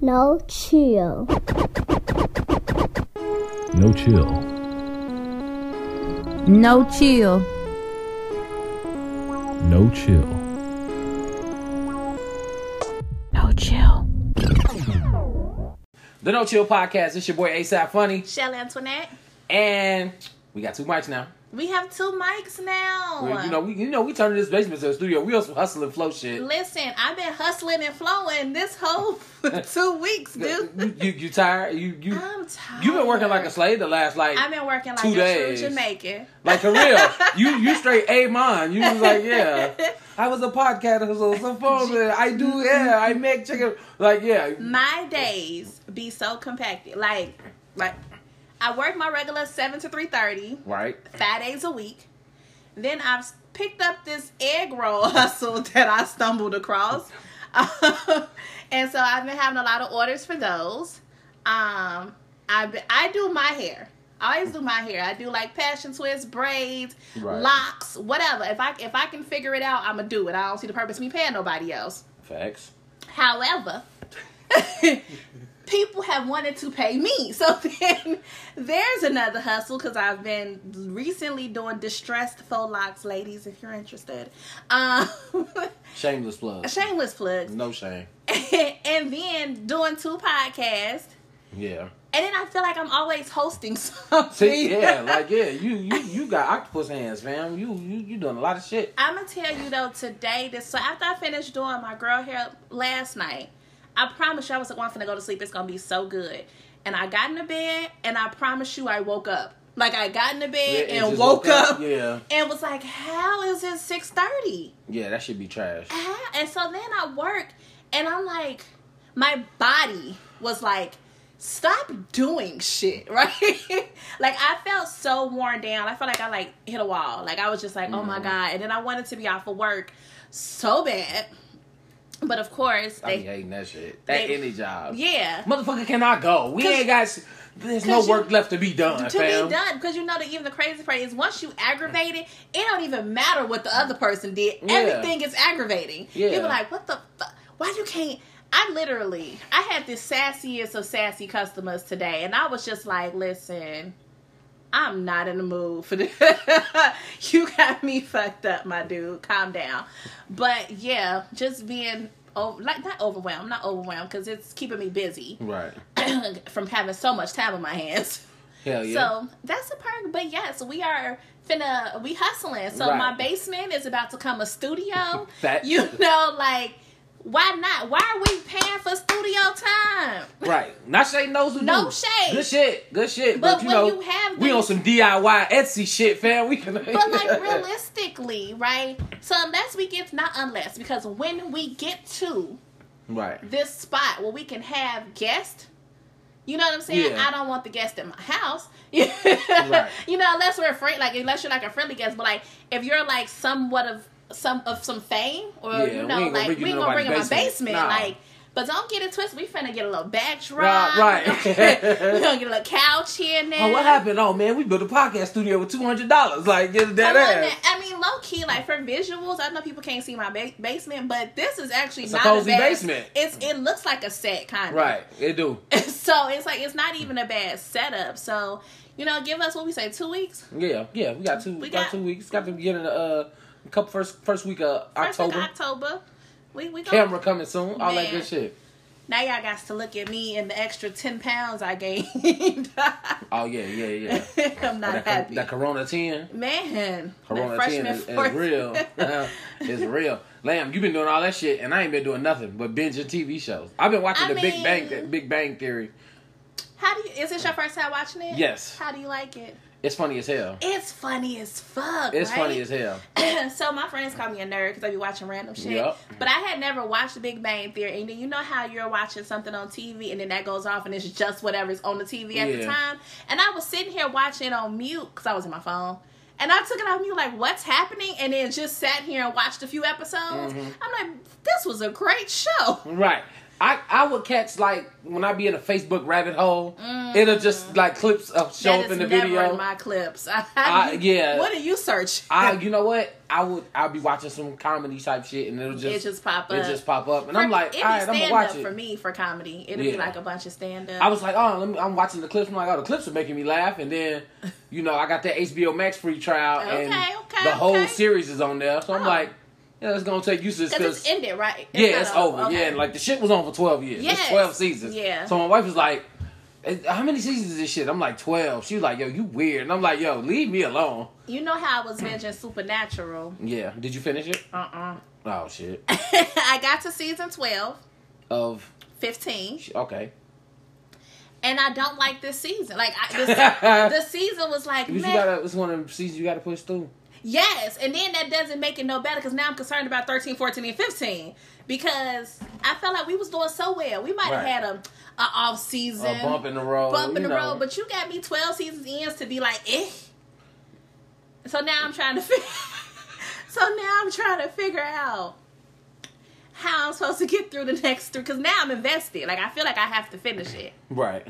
No chill. No chill. No chill. No chill. No chill. The No Chill Podcast. It's your boy ASAP Funny. Shell Antoinette. And we got two mics now. We have two mics now. We- you know, we you know we turned this basement to a studio. We on some hustle and flow shit. Listen, I've been hustling and flowing this whole two weeks, dude. You, you tired? You you I'm tired. you've been working like a slave the last like I've been working like two a days. true Jamaican. like for real. you you straight a mine. You was like yeah. I was a podcaster, was a phone. I do yeah. I make chicken. Like yeah. My days be so compacted. Like, like I work my regular seven to three thirty, Right. five days a week. Then I've picked up this egg roll hustle that I stumbled across, and so I've been having a lot of orders for those. Um, I I do my hair. I always do my hair. I do like passion twists, braids, Right. locks, whatever. If I if I can figure it out, I'm gonna do it. I don't see the purpose of me paying nobody else. Facts. However, people have wanted to pay me. So then there's another hustle because I've been recently doing distressed faux locks, ladies, if you're interested. Um, Shameless plug. shameless plug. No shame. and then doing two podcasts. Yeah. And then I feel like I'm always hosting something. See, yeah, like yeah, you you you got octopus hands, fam. You you you doing a lot of shit. I'm gonna tell you though today. This so after I finished doing my girl hair last night, I promise you I was like, "Well, I'm finna go to sleep. It's gonna be so good." And I got in the bed, and I promise you I woke up. Like I got in the bed Yeah, and just woke, up, Yeah, and was like, "How is it 6:30?" yeah, that should be trash. And so then I work, and I'm like, my body was like, stop doing shit, right? like I felt so worn down. I felt like I like hit a wall. Like I was just like, oh Mm-hmm. my god. And then I wanted to be off of work so bad, but of course I they, be hating that shit. That they- any job. yeah. Motherfucker cannot go. We ain't got. There's no you- work left to be done, to fam. be done because you know that even the crazy part is once you aggravate it, it don't even matter what the other person did. Yeah. Everything is aggravating. Yeah. You be like, what the fuck? Why you can't? I literally, I had this sassiest of sassy customers today, and I was just like, listen, I'm not in the mood for this. you got me fucked up, my dude. Calm down. But yeah, just being. Over, like not overwhelmed, not overwhelmed because it's keeping me busy Right. from having so much time on my hands. Hell yeah. So that's a perk. But yes, we are finna we hustling. So Right. my basement is about to come a studio. That- you know, like why not? Why are we paying for studio time? right. Not shade knows who No do. shade. Good shit. Good shit. But, But you when know, you have we on some DIY Etsy shit, fam. We can. But like realistically, right? So unless we get not unless because when we get to right. this spot where we can have guests. You know what I'm saying? Yeah. I don't want the guest in my house. Right. You know, unless we're afraid, like unless you're like a friendly guest, but like if you're like somewhat of some of some fame, or Yeah, you know, gonna like we ain't gonna bring in my basement. Nah. like. But don't get it twisted. We finna get a little backdrop. Right, right. we gonna get a little couch here and there. Oh, what happened? Oh man, we built a podcast studio with two hundred dollars. Like, get that on ass. I mean, low key, like for visuals, I know people can't see my ba- basement, but this is actually It's a not cozy bad, basement. It's it looks like a set kind of Right. It do. so it's like it's not even a bad setup. So you know, give us what we say two weeks. Yeah. Yeah. We got two. We We got, got- two weeks. Got to get in the uh, uh, couple first first week of First October. week of October. We we go. Camera coming soon. All that good shit. Now y'all got to look at me and the extra ten pounds I gained. Oh yeah, yeah, yeah. I'm not that, happy. that Corona ten. Man, Corona that 10 freshman is, is real. it's real. Lamb, you've been doing all that shit, and I ain't been doing nothing but binging TV shows. I've been watching I the Big Bang, mean- Big Bang Theory. How do you? Is this your first time watching it? Yes. How do you like it? It's funny as hell. It's funny as fuck. It's right? funny as hell. so my friends call me a nerd because I be watching random shit. Yup. But I had never watched The Big Bang Theory, and then you know how you're watching something on TV, and then that goes off, and it's just whatever's on the TV at the time. And I was sitting here watching it on mute because I was in my phone. And I took it off mute, like, what's happening? And then just sat here and watched a few episodes. Mm-hmm. I'm like, this was a great show. Right. I I would catch like when I be in a Facebook rabbit hole, it'll just mm. like clips of show That up in the video. in my clips. I, I- yeah. What do you search? I you know what I would I'll be watching some comedy type shit and it'll just it just pop up. it just pop up and For- I'm like all right I'm gonna watch it. for me for comedy. It'll Yeah. be like a bunch of stand up. I was like, oh, let me, I'm watching the clips. I'm like, oh, the clips are making me laugh. And then, you know, I got that HBO Max free trial, and Okay, okay, the whole series is on there. So I'm Oh. Yeah, it's gonna take you to this because it's ended, right? yeah, not it's over. okay. Yeah, like the shit was on for 12 years. Yes. It's 12 seasons. Yeah. So my wife was like, "Eh, how many seasons is this shit? I'm like 12. She was like, yo, you weird. And I'm like, yo, leave me alone. You know how I was binging Supernatural? Yeah. Did you finish it? Uh uh Oh shit. I got to season 12, Of 15, okay. and I don't like this season. Like I, the, the season was like, man, gotta. It's one of the seasons you gotta push through. Yes, and then that doesn't make it no better because now I'm concerned about 13, 14, and 15 because I felt like we was doing so well. We might have Right. had a, a off season, A bump in the road. bump in the know. road, but you got me 12 seasons in to be like, eh. So now I'm trying to figure. so now I'm trying to figure out how I'm supposed to get through the next three because now I'm invested. Like I feel like I have to finish it. Right.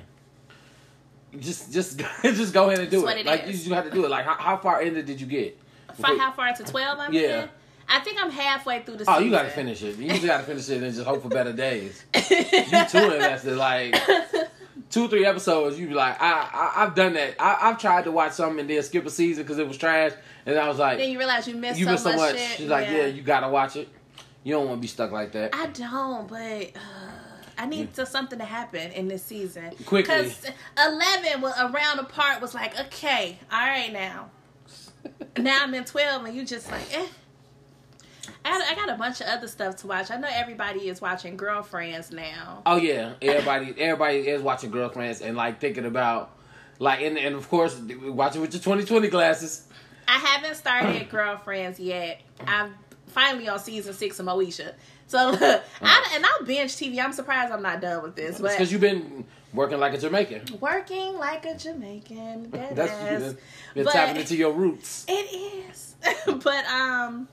Just, just, just go ahead and do That's it. it like is. you just have to do it. Like how, how far into did you get? Fi- How far to 12 I'm Yeah. in? I think I'm halfway through the Oh, season. you gotta finish it. You just gotta finish it and just hope for better days. You too invested. Like two, three episodes. You be like, I, I, I've done that. I, I've tried to watch something and then skip a season because it was trash, and I was like, then you realize you missed you so missed so much, much. She's like, yeah. you gotta watch it. You don't want to be stuck like that. I don't, but uh, I need to, something to happen in this season. Quickly. Because 11 was around the part was like, okay, all right now. Now I'm in 12 and you just like, eh. I got, I got a bunch of other stuff to watch. I know everybody is watching Girlfriends now. Oh yeah, everybody, everybody is watching Girlfriends and like thinking about, like, and, and of course, watching with your 2020 glasses. I haven't started Girlfriends yet. I'm finally on season six of Moesha. So look, I, and I'll binge TV. I'm surprised I'm not done with this, but because you've been working like a Jamaican. working like a Jamaican. That That's ass. you've been, been But- tapping into your roots. It is. but um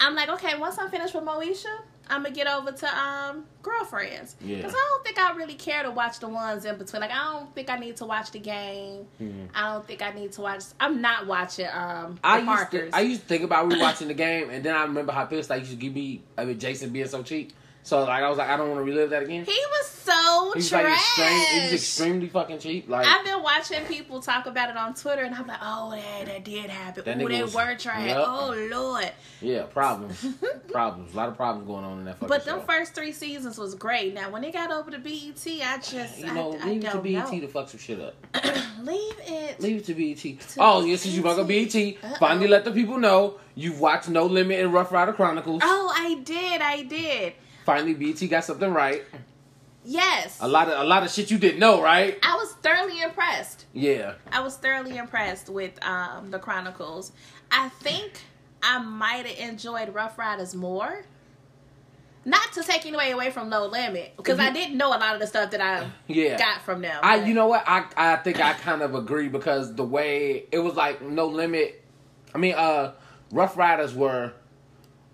I'm like, okay, once I'm finished with Moesha, I'm gonna get over to um girlfriends. Yeah. Because I don't think I really care to watch the ones in between. Like I don't think I need to watch the game. Mhm. I don't think I need to watch I'm not watching um I used, markers. to, I used to think about rewatching the game, and then I remember how pissed I used to give me I mean, Jason being so cheap. So like I was like, I don't want to relive that again. he was so He was trash. like extreme, he was extremely fucking cheap. Like I've been watching people talk about it on Twitter, and I'm like, oh, that, that did happen. That Oh, they was- were trash. Yep. Oh, Lord. yeah, problems, problems, a lot of problems going on in that fucking But them first three seasons was great. Now, when it got over to BET, I just, you I, know, I leave it to BET know. to fuck some shit up. leave it. Leave it to BET. oh, yes, since you fuck up BET, finally let the people know you've watched No Limit and Ruff Ryder Chronicles. Oh, I did. I did. Finally, BT got something right. Yes. A lot of a lot of shit you didn't know, right? I was thoroughly impressed. Yeah. I was thoroughly impressed with um, the Chronicles. I think I might have enjoyed Ruff Ryders more. Not to take away away from No Limit, because I didn't know a lot of the stuff that I Yeah. got from them. I, you know what? I, I think I kind of agree because the way it was like no limit. I mean, uh, Ruff Ryders were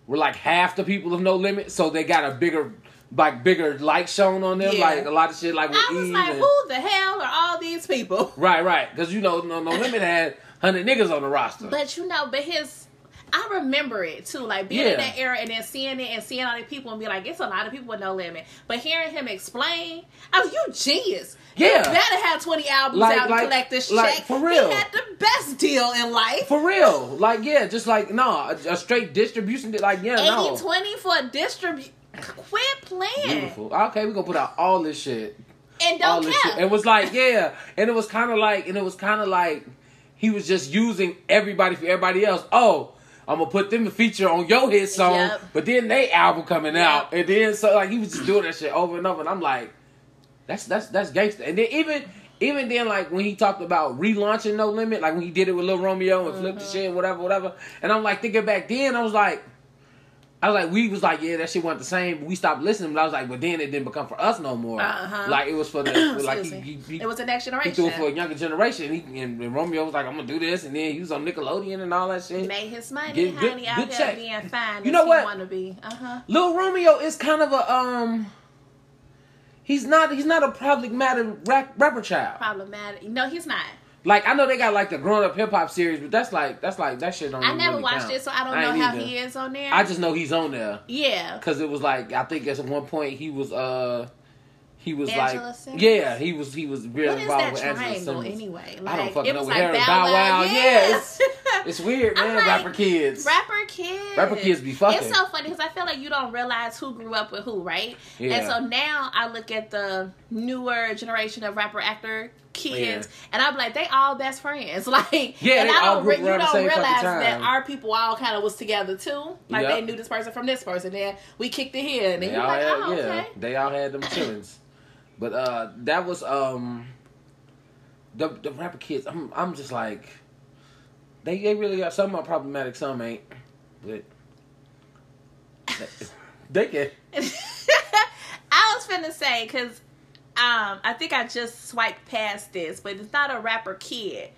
were like half the people of No Limit, so they got a bigger, like bigger light shown on them. Yeah. Like a lot of shit, like with I was Eve like, and- who the hell are all these people? right, right, because you know No, no Limit had hundred niggas on the roster. But you know, but his, I remember it too, like being Yeah. in that era and then seeing it and seeing all the people and be like, it's a lot of people with no limit. But hearing him explain, I was, you genius. Yeah, You better have twenty albums Like- out like- and collect this like, check. for real. he had the best deal in life. For real, like yeah, just like no, a, a straight distribution, like yeah, 80 no, 20 for a distribute. Quit playing beautiful. Okay, we gonna put out all this shit. and don't this shit. care. It was like, yeah, and it was kind of like, and it was kind of like he was just using everybody for everybody else. Oh, I'm gonna put them a feature on your hit song, Yep. but then they album coming Yep. out, and then so like he was just doing that shit over and over, and I'm like, that's that's that's gangster. And then even even then like when he talked about relaunching No Limit, like when he did it with Lil Romeo and Flip the Mm-hmm. shit, whatever, whatever, and I'm like thinking back then, I was like. I was like, we was like, yeah, that shit wasn't the same. But we stopped listening. But I was like, but then it didn't become for us no more. Uh-huh. Like it was for the like he, he, he, it was the next generation. he threw it for a younger generation. He, and, and Romeo was like, I'm gonna do this, and then he was on Nickelodeon and all that shit. Made his money, Get good- honey, out good check. being fine. You know what? Want to be? Uh huh. Lil Romeo is kind of a um, He's not. He's not a problematic rap, rapper child. Problematic. No, he's not. Like I know they got like the grown up hip hop series, but that's like that's like that shit don't. I never really watched count. it, so I don't ain't know how either. he is on there. I just know he's on there yeah. because it was like I think at one point he was uh he was Angela like Simmons? yeah he was he was real What is involved with Angela Simmons. anyway? I don't fucking it know what like Bow Bow Wow. Yeah. Yeah, it's, it's weird, man. like, rapper kids. Rapper kids. Rapper kids be fucking. It's so funny because I feel like you don't realize who grew up with who, right? Yeah. And so now I look at the newer generation of rapper actor kids, Yeah. and I'm like, they all best friends. Like, Yeah, and I don't re- you don't realize that our people all kind of was together too. Like Yep. they knew this person from this person, then we kicked it here, and then They you're like, had, oh, yeah, okay. they all had them chillings. But uh, that was um, the the rapper kids. I'm I'm just like, they they really got some are problematic, some ain't. But they can. I was finna say because um, I think I just swiped past this, but it's not a rapper kid,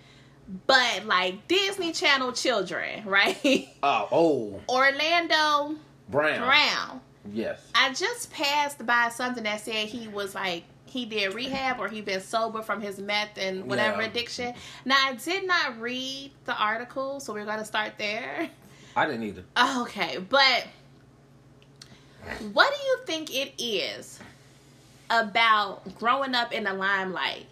but like Disney Channel children, right? Oh, oh, Orlando Brown. Brown. Yes. I just passed by something that said he was like he did rehab or he been sober from his meth and whatever Yeah. addiction. Now I did not read the article, so we're gonna start there. I didn't either. Okay, but what do you think it is about growing up in the limelight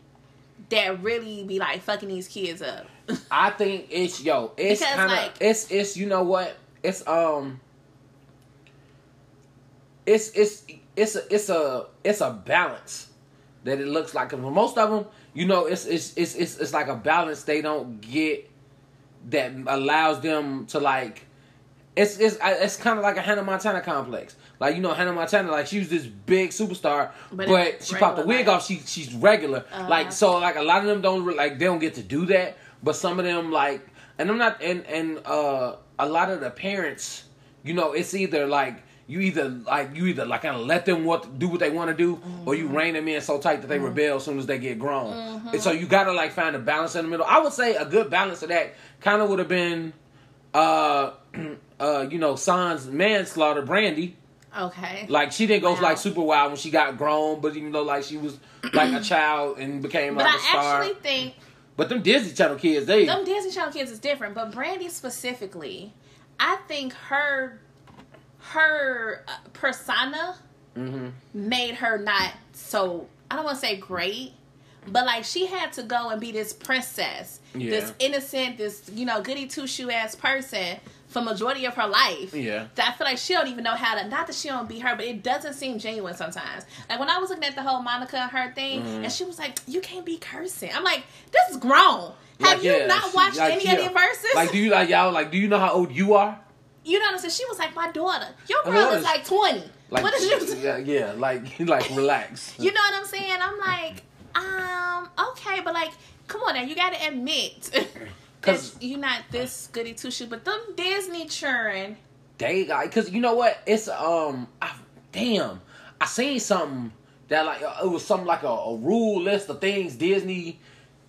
that really be like fucking these kids up? I think it's yo. It's kind of like- it's it's you know what it's um. It's it's it's a it's a it's a balance that it looks like. for most of them, you know, it's it's it's it's it's like a balance they don't get that allows them to like. It's it's it's kind of like a Hannah Montana complex. Like you know Hannah Montana, like she was this big superstar, But but, she popped the wig life. off. She she's regular. Uh-huh. Like so, like a lot of them don't like they don't get to do that. But some of them like, and I'm not, and and uh, a lot of the parents, you know, it's either like you either like you either like kind of let them what do what they want to do, or you Mm-hmm. rein them in so tight that they rebel as soon as they get grown. And so you gotta like find a balance in the middle. I would say a good balance of that kind of would have been, uh, uh, you know, Sans manslaughter, Brandy. Okay. Like she didn't go Wow. like super wild when she got grown, but even though like she was like a child and became but like I a star. I actually think but them Disney Channel kids, they them Disney Channel kids is different, but Brandy specifically, I think her her uh, persona Mhm. made her not so I don't want to say great, but like she had to go and be this princess, Yeah. this innocent, this you know goody two shoe ass person for majority of her life. Yeah. That I feel like she don't even know how to. Not that she don't be her, but it doesn't seem genuine sometimes. Like when I was looking at the whole Monica and her thing, Mm-hmm. and she was like, "You can't be cursing." I'm like, "This is grown." Have Like, you yeah, not she- watched like, any yeah. of the verses? Like, do you like y'all like? Do you know how old you are? you know what I'm saying? She was like, "My daughter, your brother's like 20. Like, what is you?" yeah, yeah, like, like relax. You know what I'm saying? I'm like, um, okay, but like, come on now, you gotta admit. 'Cause- you're not this goody two shoe, but them Disney children, They got because you know what? It's um, I, damn, I seen something that like uh, it was something like a, a rule list of things Disney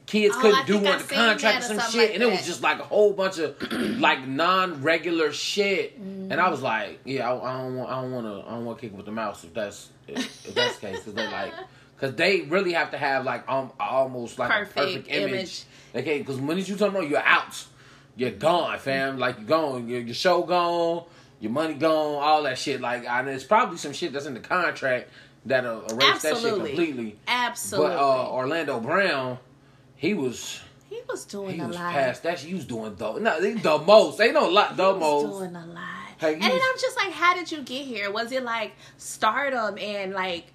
kids Oh, couldn't do I on the contract or some shit, like and it was just like a whole bunch of like non-regular shit, and Mm-hmm. I was like, yeah, I, I don't want, I don't want to, I don't want to kick with the mouse if that's if, if that's the case, because they like. Cause they really have to have like um almost like Perfect a perfect image. image. Okay, because when you talking about you're out, you're gone, fam. Like you're gone, your, your show gone, your money gone, all that shit. Like, and there's probably some shit that's in the contract that'll erase that shit completely. absolutely. But uh, Orlando Brown, he was he was doing he a was lot. past that. shit. He was doing the no, the most. Ain't no lot, the He was most. doing a lot. Hey, and then was- I'm just like, how did you get here? Was it like stardom and like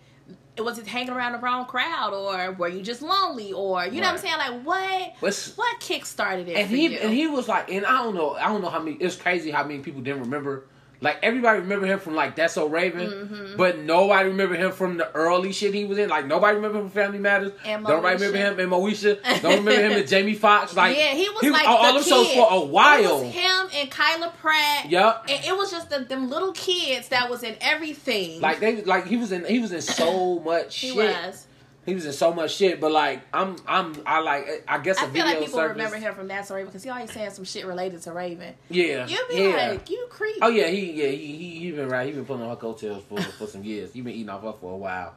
was it hanging around the wrong crowd or were you just lonely or you know what I'm saying? Like what What's- what kick started it and he you? and he was like, and I don't know, I don't know how many. It's crazy how many people didn't remember. Like everybody remember him from like That's So Raven, Mm-hmm. but nobody remember him from the early shit he was in. Like nobody remember him from Family Matters. And Don't nobody remember him and Moesha. Don't remember him and Jamie Foxx. Like yeah, he was he like all, all the them shows for a while. It was him and Kyla Pratt. Yup. And it was just the, them little kids that was in everything. Like they like he was in he was in so much he shit. was. He was in so much shit. But like I'm I'm I like I guess a I feel video like people service. remember him from That's So Raven because he always saying some shit related to Raven. Yeah. You'd be yeah. like, you creep. Oh yeah, he yeah he he, he been right. He been pulling on her coattails for for some years. He been eating off her for a while.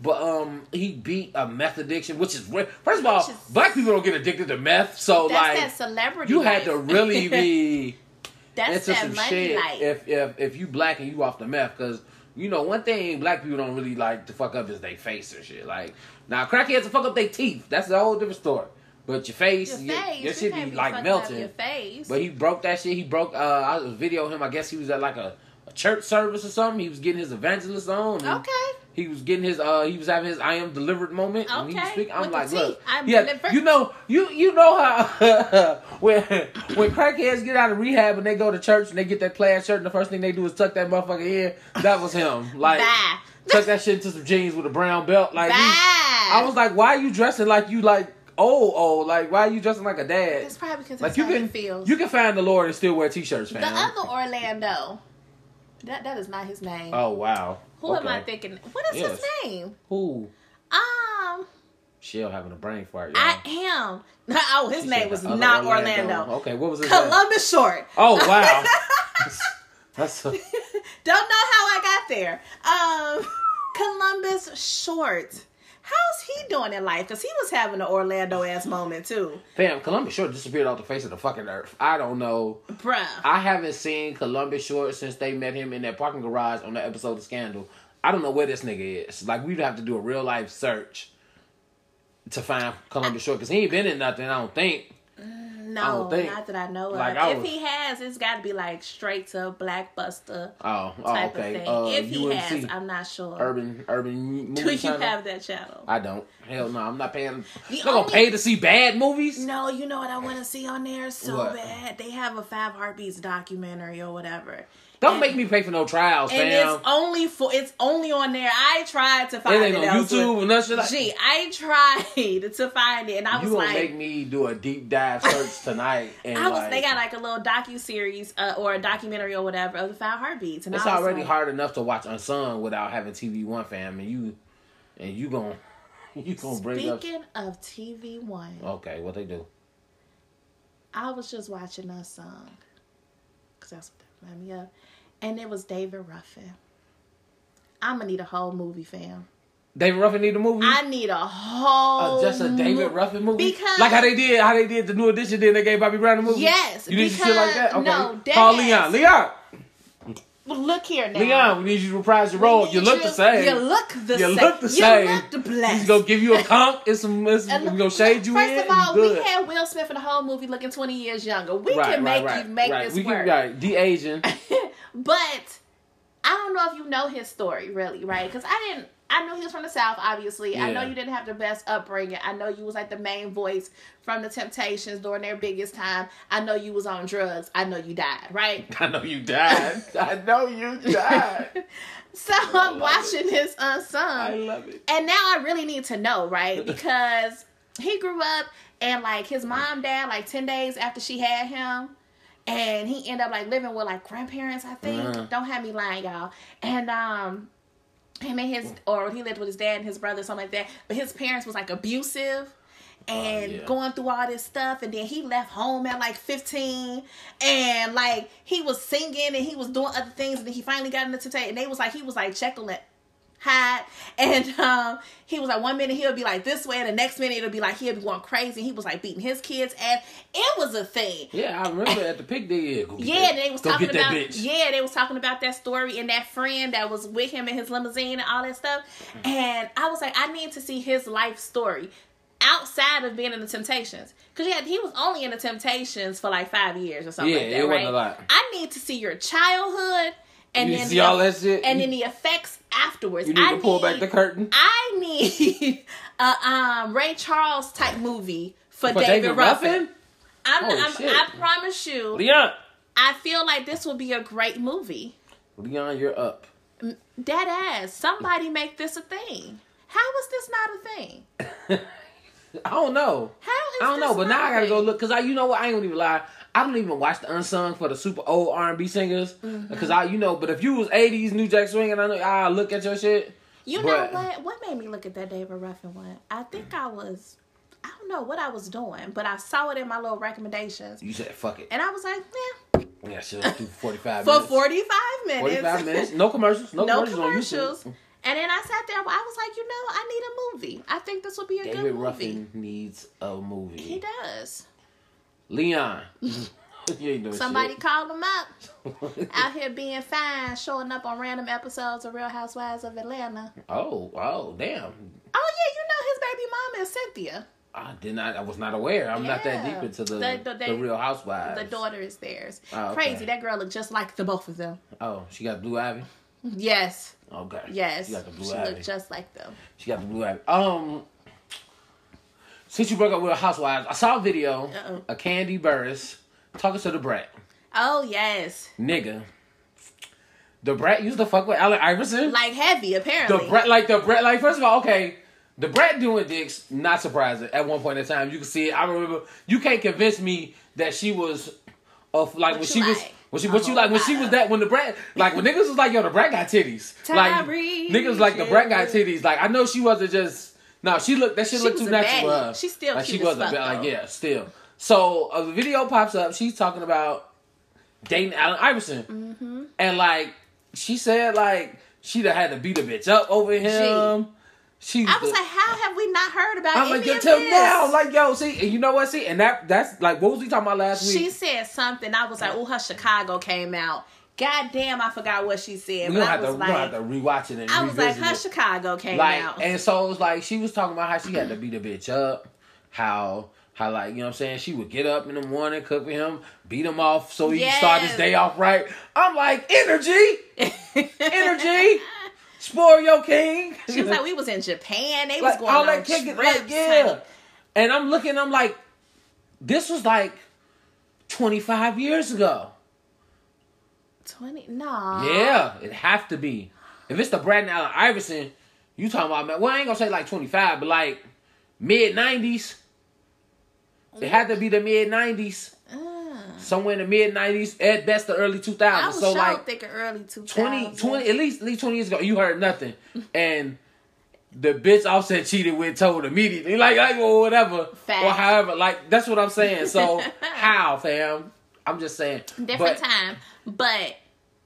But um, he beat a meth addiction, which is first of all, is- black people don't get addicted to meth, so That's like that celebrity. you had to really be That's into that some money shit life. if if if you black and you off the meth, because you know one thing black people don't really like to fuck up is they face or shit. Like now, crackheads to fuck up their teeth. That's a whole different story. But your face, your your, face, your shit be be like melting. Your face. But he broke that shit. He broke. Uh, I was video him. I guess he was at like a, a church service or something. He was getting his evangelist on. okay. He was getting his. Uh, he was having his "I am delivered" moment. and he was speaking. I'm with like, look, I'm yeah, delivered. you know, you you know how when when crackheads get out of rehab and they go to church and they get that plaid shirt and the first thing they do is tuck that motherfucker in. That was him. Like Bye. tuck that shit into some jeans with a brown belt. Like he- I was like, why are you dressing like you like old old? Like why are you dressing like a dad? It's probably because Like you can he feels. you can find the Lord and still wear t-shirts, fam. the other Orlando. That that is not his name. oh wow. Who am I thinking? What is Yes. his name? Who? Um, Shell having a brain fart. Y'all. I am. Oh, his She name was not Orlando. Okay, what was his name? Columbus Short. Oh wow. That's a, Don't know how I got there. Um, Columbus Short. How's he doing in life? Because he was having an Orlando ass moment too. fam. Columbus Short disappeared off the face of the fucking earth. I don't know. Bruh. I haven't seen Columbus Short since they met him in that parking garage on the episode of Scandal. I don't know where this nigga is. Like we'd have to do a real life search to find Columbus Short because he ain't been in nothing. I don't think. No, not that I know of. Like, I if was- he has, it's got to be like straight to Blockbuster Oh, oh type okay. of thing. Uh, if he has, I'm not sure. urban urban movie Do you channel? have that channel? I don't. Hell no, I'm not paying. The I'm not gonna pay to see bad movies. No, you know what I want to see on there so What? bad. They have a Five Heartbeats documentary or whatever. Don't And- make me pay for no trials, And fam. it's only for it's only on there. I tried to find It ain't it, on. YouTube or nothing like Gee, I tried to find it, and I You was gonna like, make me do a deep dive search tonight? And I was. like, they got like a little docu series uh, or a documentary or whatever of the Five Heartbeats, and it's I was already like, hard enough to watch Unsung without having TV One, fam. And you, and you gonna, you gonna bring up. Speaking of TV One, Okay, what they do? I was just watching Unsung because that's what that reminded me of, and it was David Ruffin. I'm gonna need a whole movie, fam. David Ruffin need a movie. I need a whole Uh, just a David Ruffin movie, because like how they did, how they did the new edition. Then they gave Bobby Brown a movie. Yes, you need some shit like that. because- Okay, no, call Leon. Leon. Leon, look here now. Leon, we need you to reprise your role. You look the same. You look the You same. look the same. You look the blessed. He's gonna give you a comp. It's some. It's, And we gonna shade you First in. of all, we had Will Smith in the whole movie looking 20 years younger. We right, can right, make right, you make right. this we work. Can, right, de Asian. but I don't know if you know his story really, right? Because I didn't. I knew he was from the South, obviously. I know you didn't have the best upbringing. I know you was like the main voice from the Temptations during their biggest time. I know you was on drugs. I know you died, right? I know you died. I know you died. So I'm love watching this unsung. I love it. And now I really need to know, right? Because he grew up and like his mom died like 10 days after she had him. And he ended up like living with like grandparents, I think. Uh-huh. Don't have me lying, y'all. And um him and his or he lived with his dad and his brother, something like that. But his parents was like abusive and Oh, yeah. going through all this stuff and then he left home at like 15 and like he was singing and he was doing other things and then he finally got into temptation and they was like he was like Jekyll and and um he was like one minute he'll be like this way and the next minute it'll be like he'll be going crazy he was like beating his kids ass it was a thing Yeah, I remember at the pick day. Yeah, they was go talking about yeah, they was talking about that story and that friend that was with him in his limousine and all that stuff. Mm-hmm. And I was like, I need to see his life story outside of being in the Temptations, because yeah, he was only in the Temptations for like five years or something Yeah, like that, it right? wasn't a lot. I need to see your childhood and You then see the, all that shit? and then the effects afterwards. You need I to pull need, back the curtain. I need a um, Ray Charles type movie for, For David, David Ruffin. Ruffin? I'm, I'm. I promise you. Leon, I feel like this would be a great movie. Leon, you're up. Dead ass. Somebody make this a thing. How is this not a thing? I don't know. How is I don't know, but now I gotta go look because I, you know what, I ain't gonna even lie. I don't even watch the unsung for the super old R and B singers Mm-hmm. because I, you know, but if you was '80s New Jack Swing and I know I look at your shit. You but- know what? What made me look at that David Ruffin one? I think I was, I don't know what I was doing, but I saw it in my little recommendations, You said fuck it. and I was like, yeah, Yeah, she'll do 45 for forty five minutes. 45 minutes. No commercials. No, no commercials, commercials. And then I sat there. I was like, you know, I need a movie. I think this would be a David good movie. David Ruffin needs a movie. He does. Leon. you ain't doing Somebody shit. called him up. Out here being fine, showing up on random episodes of Real Housewives of Atlanta. oh, oh, damn. Oh yeah, you know his baby mama is Cynthia. I did not. I was not aware. I'm not that deep into the The- the, the- Real Housewives. The daughter is theirs. Oh, okay. Crazy. That girl looked just like the both of them. Oh, she got blue ivy. Yes. Okay. Yes. She got the blue she ivy. looked just like them. She got the blue ivy. Um. Since you broke up with a Housewives, I saw a video Uh-oh. of Kandi Burruss talking to Da Brat. Oh yes. Nigga. Da Brat used to fuck with Allen Iverson. Like heavy, apparently. Da Brat, like Da Brat, like first of all, okay, Da Brat doing dicks, not surprising. At one point in time, you can see it. I remember you can't convince me that she was, of like What when she was. like? When she, what you like when she was that when Da Brat like when niggas was like yo Da Brat got titties like niggas like Da Brat got titties like I know she wasn't just no she looked that shit She looked too natural baddie. She's still like cute she as was a bit like yeah still so a video pops up she's talking about dating Allen Iverson Mm-hmm. and like she said like she'd have had to beat a bitch up over him. She, I was like, how have we not heard about I'm like, yo, of till this? now, like, yo, see, and you know what, see, and that, that's like, what was we talking about last she week? She said something. I was like, oh, her Chicago came out. God damn, I forgot what she said. We But gonna I have to, was we gonna have like, to rewatch it and I was like, her it. Chicago came like, out. and so it was like she was talking about how she had to beat a bitch up, how. How like you know what I'm saying? She would get up in the morning, cook for him, beat him off so he can start his day off right. I'm like energy, energy, spoil your king. she was like, we was in Japan. They was going all that kicking, like yeah. And I'm looking, I'm like, this was like 25 years ago. Twenty? No. Yeah, it have to be. If it's the Brandon Allen Iverson, you talking about man? Well, I ain't gonna say like 25, but like mid 90s. It had to be the mid 90s, Mm. somewhere in the mid 90s, at best the early 2000s. I was so sure like thinking early 2000s. 20, 20, at least at least 20 years ago, you heard nothing. And the bitch Offset cheated with told immediately. Like, like or whatever. Fact. Or however. Like, that's what I'm saying. So, how, fam? I'm just saying. Different But time. But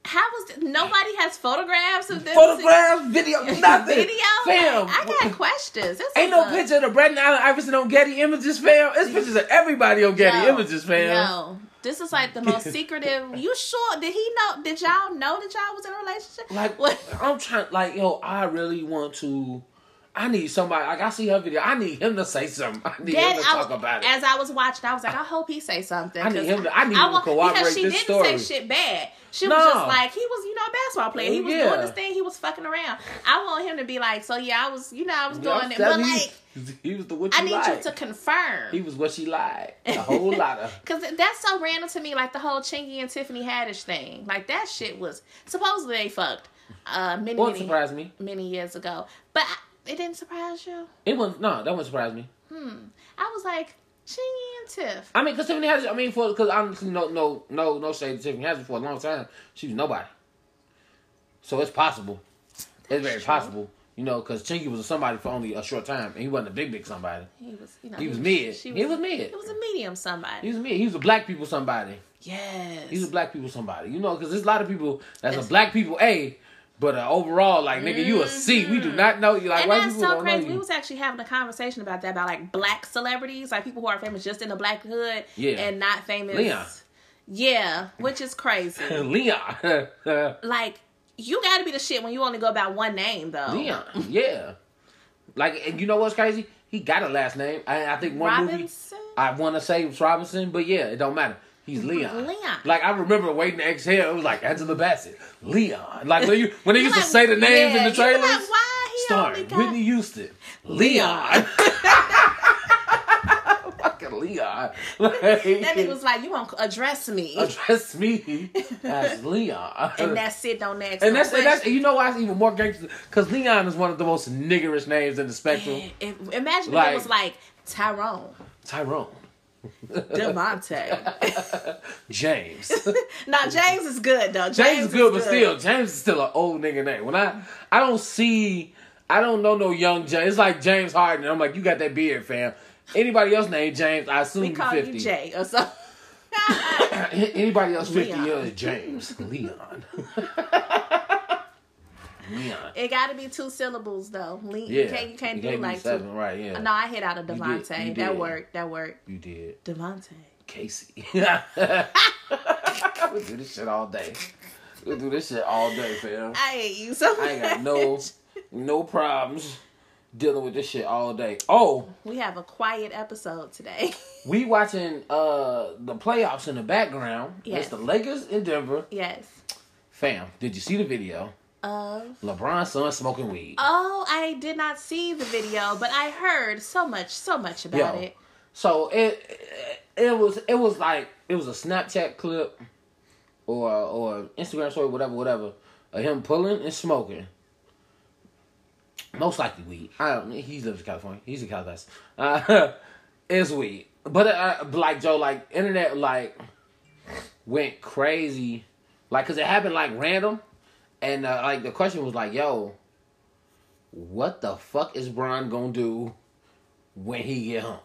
how was nobody has photographs of this? Photographs, video, nothing. Video? Fam. I got questions. This Ain't no a- picture of the Brandon Allen Iverson on Getty Images, fam. It's pictures of everybody on Getty Yo, Images, fam. Yo, this is like the most secretive. You sure? Did he know? Did y'all know that y'all was in a relationship? Like, What? I'm trying, like, yo, I really want to. I need somebody. Like, I see her video. I need him to say something. I need That him to I talk about it. As I was watching, I was like, I hope he say something. I need him to- I need him to corroborate because she didn't story. say shit bad. She No. was just like he was, you know, a basketball player. He was Yeah. doing this thing. He was fucking around. I want him to be like, so yeah, I was, you know, I was Yeah, doing it, but like, he was the what you I need like. you to confirm. He was what she lied. A whole lot of. Cause that's so random to me, like the whole Chingy and Tiffany Haddish thing. Like that shit was supposedly they fucked uh many Won't many, surprise me. many years ago, but I, it didn't surprise you. It was no, that wouldn't surprise me. Hmm. I was like Chingy and Tiff. I mean, because Tiffany Haddish. I mean, for because honestly, no, no, no, no shade to Tiffany Haddish for a long time. She was nobody. So it's possible. it's very true. possible. You know, because Chingy was a somebody for only a short time, and he wasn't a big, big somebody. He was, you know, He was mid. She He was mid. He was a medium somebody. He was me. He was a black people somebody. yes. He was a black people somebody. You know, because there's a lot of people that's Yes. a black people A, but uh, overall, like nigga, you a C. We do not know you. Like and white that's people so don't crazy. know We was actually having a conversation about that about like black celebrities, like people who are famous just in the black hood, Yeah. and not famous. Leon. Yeah, which is crazy. Leon. like you got to be the shit when you only go about one name though. Leon. Yeah. Like, and you know what's crazy? He got a last name. I, I think one movie I want to say was Robinson, but yeah, it don't matter. He's Leon. Leon. Like I remember waiting to exhale. It was like Angela Bassett, Leon. Like when, you, when they used You're to say the names yeah, in the trailers. like, why he starring got- Whitney Houston, Leon. Fucking Leon. Like, That nigga was like, "You won't address me," address me as Leon. and that's it. Don't ask. And that's, and that's you know why it's even more gangster because Leon is one of the most niggerish names in the spectrum. If- imagine if Like- it was like Tyrone, Tyrone, Demonte. James. no, James is good though. James, James is good, but still, James is still an old nigga name. When I I don't see, I don't know no young James. It's like James Harden. I'm like, you got that beard, fam. Anybody else named James? I assume we call 50. you Jay or something. Anybody else 50 Leon. years? James Leon. Leon. It got to be two syllables though. Le- Yeah, you can't you can't it do can't like seven, two. right? Yeah, No, I hit out a Devonte. Devontae. you that worked. That worked. you did. Devonte. Casey. we do this shit all day. We do this shit all day, fam. I hate you so much. I ain't got no no problems dealing with this shit all day. Oh, We have a quiet episode today. we watching uh the playoffs in the background. Yes. It's the Lakers in Denver. yes. Fam, did you see the video? Of. LeBron's son smoking weed. Oh, I did not see the video, but I heard so much, so much about Yo. it. So it, it was it was like it was a Snapchat clip or or Instagram story, whatever, whatever, of him pulling and smoking. Most likely weed. I don't. He lives in California. He's in Calabasas. Uh, it's weed, but uh, like Joe, like internet like went crazy, like because it happened like random, and uh, like the question was like, "Yo, what the fuck is Bron gonna do when he get home?"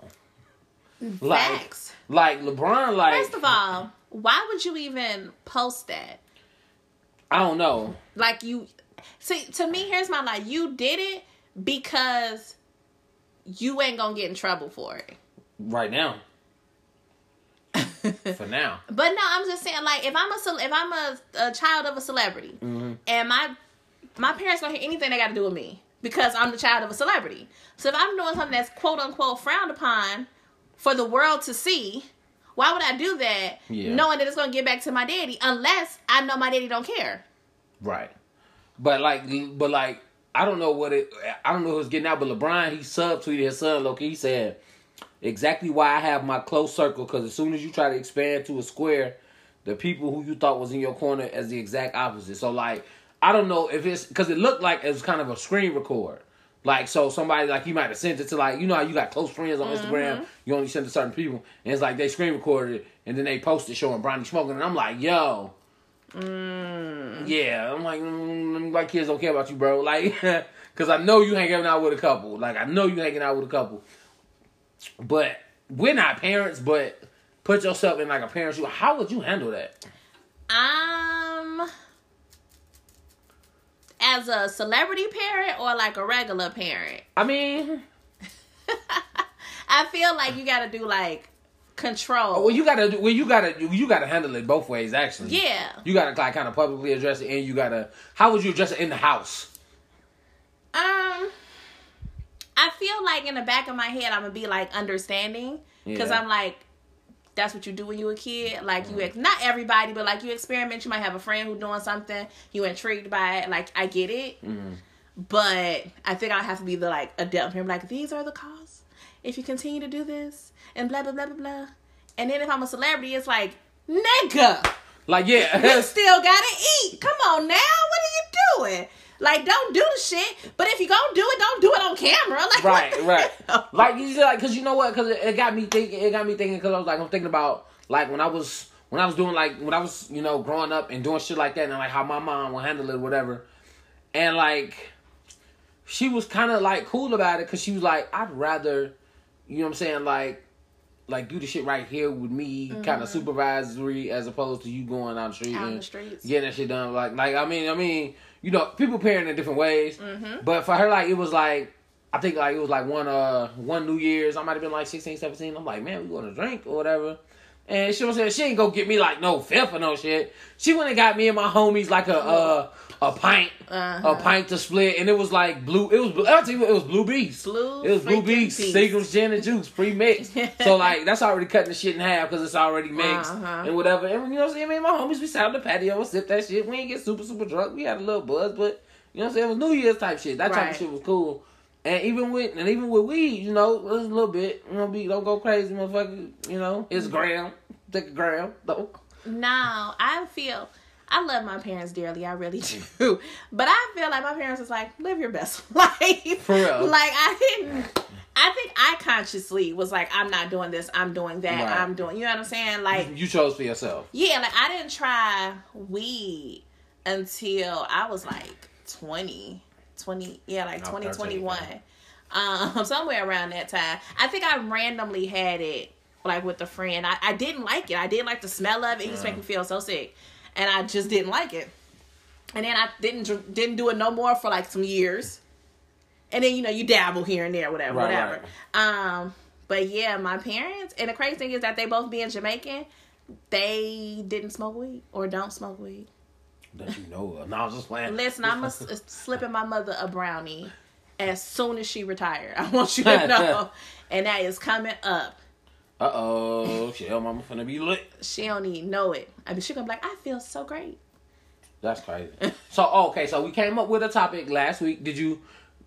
Like, Facts. like LeBron, like First of all, why would you even post that? I don't know. Like you see to me, here's my like you did it because you ain't gonna get in trouble for it. Right now, for now, But no, I'm just saying, like, if I'm a if I'm a, a child of a celebrity, mm-hmm. and my my parents gonna hear anything they got to do with me because I'm the child of a celebrity. So if I'm doing something that's quote unquote frowned upon for the world to see, why would I do that, Yeah. knowing that it's gonna get back to my daddy? Unless I know my daddy don't care. right? But like, but like, I don't know what it. I don't know who's getting out. But LeBron, he subtweeted his son. Loki, he said exactly why I have my close circle. Because as soon as you try to expand to a square, the people who you thought was in your corner as the exact opposite. So like, I don't know if it's because it looked like it was kind of a screen record. Like so, somebody like you might have sent it to like you know how you got close friends on Instagram. Mm-hmm. You only send to certain people, and it's like they screen recorded it and then they posted showing Bronny smoking, and I'm like, yo, mm. yeah, I'm like, mm, mm, mm white kids don't care about you, bro. Like, cause I know you hanging out with a couple. Like, I know you hanging out with a couple. But we're not parents. But put yourself in like a parent's shoe. How would you handle that? Um, as a celebrity parent or like a regular parent, I mean, I feel like you got to do like control. well, you gotta do. Well, you gotta. You gotta handle it both ways. Actually, yeah. You gotta like kind of publicly address it, and you gotta. How would you address it in the house? Um, I feel like in the back of my head, I'm gonna be like understanding because Yeah. I'm like, that's what you do when you a kid. Like you, mm-hmm. ex- not everybody, but like you experiment. You might have a friend who doing something. You intrigued by it. Like I get it, mm-hmm. but I think I have to be the like adult here. I'm like these are the costs if you continue to do this and blah blah blah blah blah. And then if I'm a celebrity, it's like nigga. Like, yeah, You still gotta eat. Come on now. What are you doing? Like, don't do the shit. But if you gonna do it, don't do it on camera. Like, right, right. hell? Like you like, cause you know what? Cause it, it got me thinking. It got me thinking. Cause I was like, I'm thinking about like when I was when I was doing like when I was you know growing up and doing shit like that, and like how my mom would handle it, or whatever. And like, she was kind of like cool about it, cause she was like, I'd rather, you know what I'm saying, like. Like do the shit right here with me, kind of supervisory, as opposed to you going out the street Mm-hmm. Out and the streets. getting that shit done. Like, like I mean, I mean, you know, people parent in different ways. Mm-hmm. But for her, like, it was like, I think like it was like one uh one New Year's. I might have been like 16, 17. I'm like, man, we going to drink or whatever. And she was saying she ain't go get me like no fifth or no shit. She went and got me and my homies like a uh a pint, Uh-huh. a pint to split, and it was like blue. It was blue. I'll tell you what, it was blue beast. Blue It was blue beast. Seagram's gin and juice, pre mixed. so like that's already cutting the shit in half because it's already mixed Uh-huh. and whatever. And you know what I'm saying? Me and my homies, we sat on the patio and sip that shit. We ain't get super super drunk. We had a little buzz, but you know what I'm saying? It was New Year's type shit. That type Right. of shit was cool. And even with and even with weed, you know, it was a little bit. You know, be don't go crazy, motherfucker. You know, it's gram, take a gram though. No, I feel I love my parents dearly. I really do. But I feel like my parents was like, live your best life. For real. Like I didn't. I think I consciously was like, I'm not doing this. I'm doing that. Right. I'm doing. You know what I'm saying? Like You chose for yourself. Yeah, like I didn't try weed until I was like 20, 20, yeah, like Oh, 20, 13, 21. yeah. Um, somewhere around that time. I think I randomly had it like with a friend. I, I didn't like it. I didn't like the smell of it. It used to make me feel so sick. And I just didn't like it. and then I didn't didn't do it no more for like some years. And then you know you dabble here and there, whatever, Right, whatever. Um, but yeah, my parents and the crazy thing is that they both being Jamaican, they didn't smoke weed or don't smoke weed. That you know of. No, I was just playing. Listen, I'm a, slipping my mother a brownie as soon as she retired. I want you to know, and that is coming up. Uh oh, shell mama finna be lit. She don't even know it. I mean, she gonna be like, I feel so great. That's crazy. so okay, so we came up with a topic last week. Did you?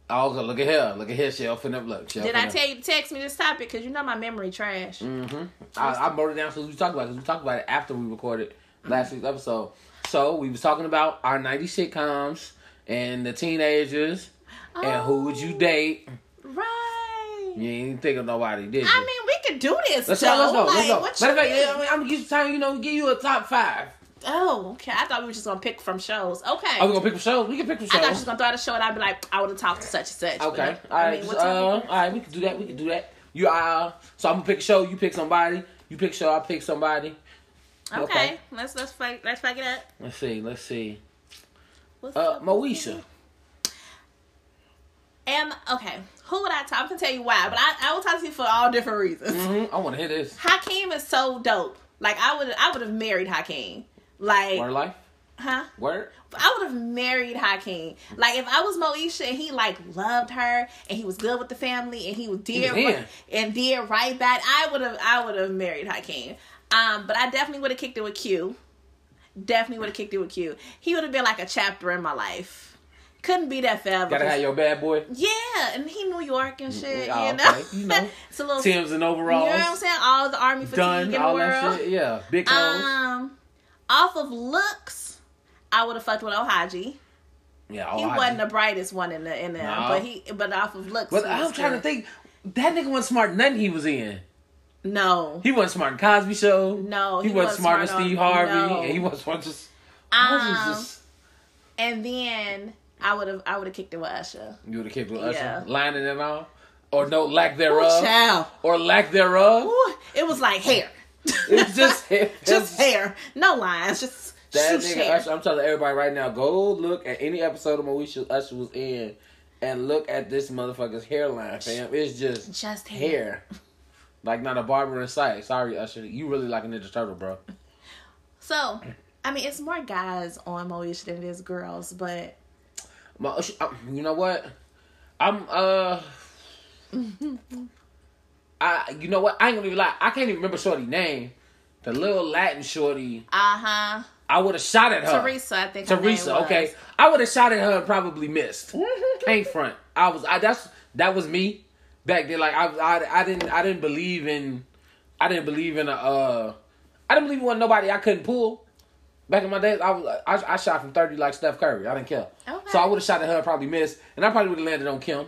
I was gonna look at here, look at here, Shell finna look. Shell Did I tell you to text me this topic? Because you know my memory trash. Mm-hmm. I, I wrote it down so we talked about it. 'cause we talked about it after we recorded last week's episode. So we was talking about our '90s sitcoms and the teenagers and who would you Oh, date. Right. You ain't think of nobody, did you? I mean, we could do this. let's though. go. Let's go. Like, let's go. Matter of fact, yeah, I mean? mean, I'm gonna give you time. You know, give you a top five. Oh, okay. I thought we were just gonna pick from shows. Okay. Are we gonna pick from shows? We can pick from shows. I thought you was gonna throw out a show and I'd be like, I would have talked to such and such. Okay. no. All I mean, uh, all right. We can do that. We can do that. You uh. So I'm gonna pick a show. You pick somebody. You pick a show. I pick somebody. Okay. okay. Let's let's fight let's fuck it up. Let's see. Let's see. What's Uh, Moesha. Am okay. Who would I talk? I'm gonna tell you why, but I, I will talk to you for all different reasons. Mm-hmm. I want to hear this. Hakeem is so dope. Like I would I would have married Hakeem. Like Word life. huh? Word. I would have married Hakeem. Like if I was Moesha and he like loved her and he was good with the family and he was dear was and did right back, I would have I would have married Hakeem. Um, but I definitely would have kicked it with Q. Definitely would have kicked it with Q. He would have been like a chapter in my life. Couldn't be that forever. Gotta have your bad boy. yeah, and he New York and shit. Oh, you know, okay. You know. it's a little. Tim's and overalls. You know what I'm saying? All the army fatigue Done. in the All world. that shit. Yeah. Big clothes. Um, off of looks, I would have fucked with Ohaji. yeah. He wasn't the brightest one in the in there, No. but he but off of looks. But I'm was trying to think. That nigga wasn't smart. Nothing he was in. No, He wasn't smart in Cosby Show. No, He, he wasn't smart in Steve Harvey. no. And he wasn't smart just. um, just and then I would have I would have kicked it with Usher. you would have kicked with Yeah. Usher, lining and all, or no lack Ooh, thereof, child. or lack thereof. Ooh, it was like hair. It was just it was- just hair, no lines, just That nigga hair. Usher, I'm telling everybody right now, go look at any episode of Moesha Usher was in, and look at this motherfucker's hairline, fam. It's just Just hair. hair, like not a barber in sight. Sorry, Usher, you really like a Ninja Turtle, bro. So, I mean, it's more guys on Moesha than it is girls, but My, Usher- uh, you know what? I'm uh. I you know what? I ain't gonna even lie. I can't even remember Shorty name. The little Latin Shorty. uh huh. I would have shot at her. Teresa, I think. Teresa, okay. I would have shot at her and probably missed. Can't front. I was. I that's that was me back then. Like I, I, I didn't. I didn't believe in. I didn't believe in a. Uh, I didn't believe in nobody I couldn't pull. Back in my days, I was. I, I shot from thirty like Steph Curry. I didn't care. Okay. So I would have shot at her probably missed, and I probably would have landed on Kim.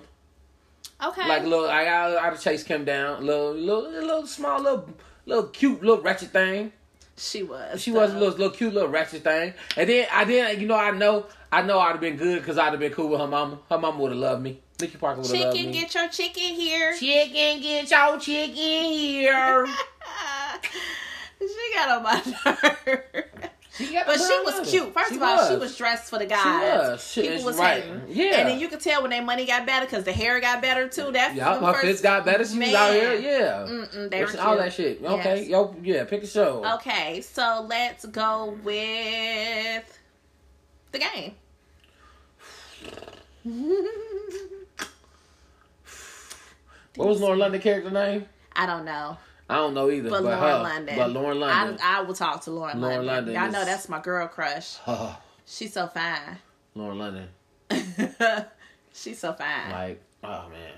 Okay. Like little, I, I, I'd have chased Kim down. Little, little, little small, little, little cute, little ratchet thing. she was. She was a little, little cute, little ratchet thing. And then I did, you know, I know, I know, I'd have been good because I'd have been cool with her mama. Her mama would have loved me. Nikki Parker would have loved Chicken, me. get your chicken here. chicken, get your chicken here. she got on my nerve. She But she was nerve. cute. First She of all, she was dressed for the guys. She was. She- People was right. hating. Yeah. And then you could tell when their money got better because the hair got better too. That Yeah, them her first- fits got better. She was out here. Yeah. Mm-mm, they were all that shit. Okay. Yes. Yo, yeah, pick a show. Okay, so let's go with the game. What was Lauren London character name? I don't know, I don't know either. but, But, Lauren her. London. But Lauren London. I, I will talk to Lauren, Lauren London. London Y'all know that's my girl crush. She's so fine. Lauren London. She's so fine. Like, oh man.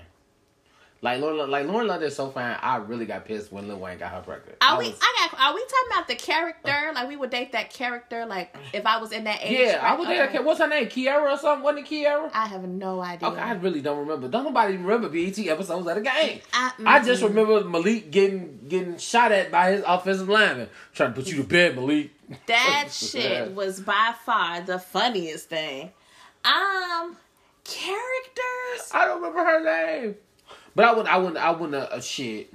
Like Lauren, like Lauren London is so fine. I really got pissed when Lil Wayne got her pregnant. Are I we? was- I got. Are we talking about the character? Like we would date that character? Like if I was in that age? yeah, I right? was there. Okay. What's her name? Kiara or something? Wasn't it Kiara? I have no idea. Okay, I really don't remember. Don't nobody remember BET episodes of the game. I- I just remember Malik getting getting shot at by his offensive lineman, trying to put you to bed, Malik. That shit was by far the funniest thing. Um, characters. I don't remember her name, but I wouldn't. I wouldn't, I wouldn't. Uh, shit.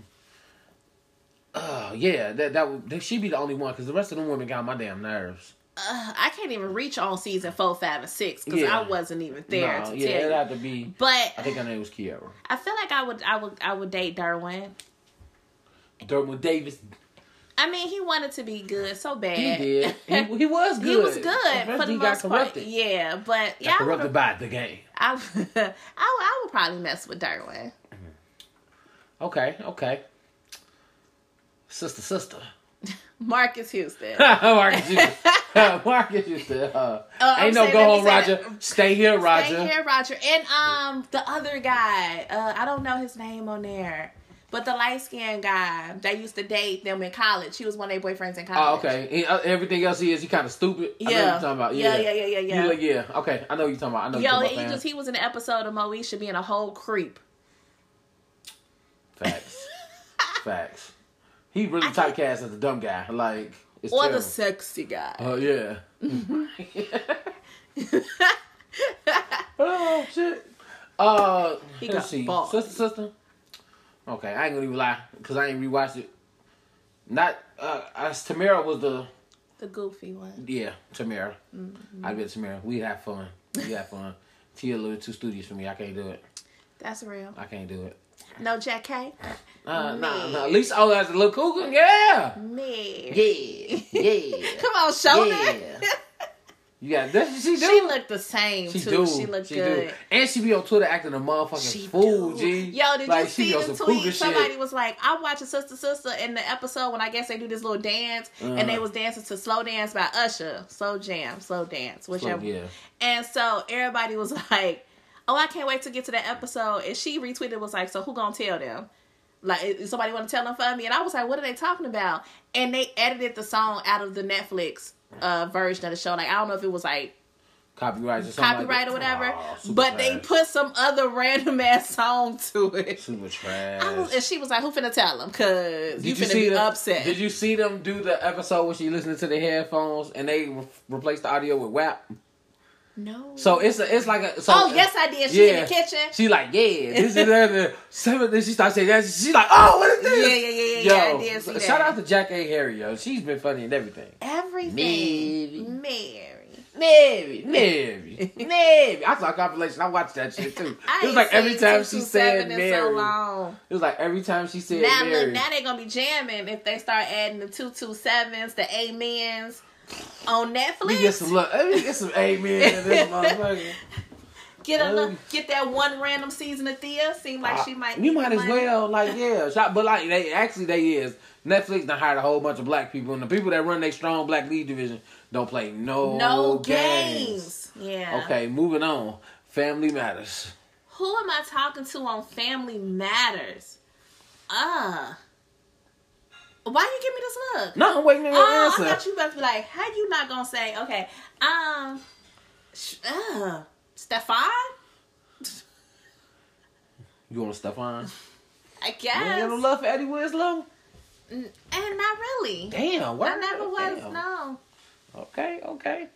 Oh yeah, that that would she be the only one because the rest of them women got my damn nerves. uh, I can't even reach on season four, five, and six because Yeah. I wasn't even there No, to yeah, tell it'd have to be. But I think her name was Kiara. I feel like I would, I would, I would date Derwin. Derwin Davis. I mean, he wanted to be good so bad. He did. He, he was good. He was good for the he got most part. Yeah, but yeah, Got corrupted by the game. I, I, would- I would probably mess with Derwin. Okay, okay. Sister, sister. Marcus Houston. Marcus Houston. Marcus Houston. to, uh, Uh, ain't no go home, Roger. that. Stay here, Roger. Stay here, Roger. And um, the other guy, uh, I don't know his name on there, but the light skinned guy that used to date them in college. He was one of their boyfriends in Oh, college. okay. He- uh, everything else he is, he kind of stupid. I know what Yeah. talking about. Yeah, Yeah, yeah, yeah, yeah, yeah. You yeah. Okay, I know what you're talking about. I know Yo, you're he talking about. just he was in an episode of Moesha being a whole creep. Facts. Facts. He really I can't- typecast as a dumb guy. Like, it's Or terrible. the sexy guy. Oh yeah. oh shit. Uh, He got see. balls. Sister, sister. Okay, I ain't gonna even lie because I ain't rewatched it. Not uh, as Tamera was the the goofy one. yeah Tamera. Mm-hmm. I bet Tamera. We have fun. We have fun. Tia a little too studious for me. I can't do it. That's real. I can't do it. No Jackée Uh, Me. nah, nah. At least oh, that's a little cougar. Yeah. Me. Yeah. Yeah. Come on, show Yeah. You got that? She do. She looked the same She too. do. She looked she good. Do. And she be on Twitter acting a motherfucking She fool, do. G. Yo, did like, you see the tweet? Somebody shit. was like, "I'm watching Sister Sister" in the episode when I guess they do this little dance, and they Uh-huh. was dancing to "Slow Dance" by Usher, "Slow Jam," "Slow Dance," whichever. yeah. And so everybody was like, "Oh, I can't wait to get to that episode." And she retweeted was like, "So who gonna tell them?" Like, somebody want to tell them for me? And I was like, "What are they talking about?" And they edited the song out of the Netflix uh, version of the show. Like, I don't know if it was like Copyright or something. copyright like or whatever, super but they put some other random ass song to it. super trash. I was, and she was like, "Who finna tell them? Cause you Did finna be them, upset." Did you see them do the episode where she listening to the headphones and they re- replaced the audio with WAP? No. So it's a, it's like a. So, oh yes, I did. She in the kitchen. She like yeah, this is seven. Then she starts saying that. She's like, oh, what is this? yeah, yeah, yeah, yeah. I did see that. shout out to Jackée Harry, yo. She's been funny and everything. everything. Mary. Mary. Navy, Navy, Navy. I saw a compilation. I watched that shit too. I It was like every time she said Mary. So long. It was like every time she said Now Mary. look, now they gonna be jamming if they start adding the two two sevens, the amens on Netflix. we get some look. Let me get some amen in this motherfucker. Get a look, Um, get that one random season of Thea. Seem like she might. You might as money. well, like, yeah. But like, they actually they is Netflix done hired a whole bunch of black people, and the people that run their strong black lead division don't play no No games. games. Yeah. Okay, moving on. Family matters. Who am I talking to on Family Matters? Uh. Why you give me this look? No, I'm waiting for your Oh, I thought you about to be like, how you not gonna say, okay, um, sh- uh, Stefan? You want Stefan? I You guess. ain't got no love for Eddie Winslow? And not really. Damn, what? I never was, Damn. no. Okay, okay.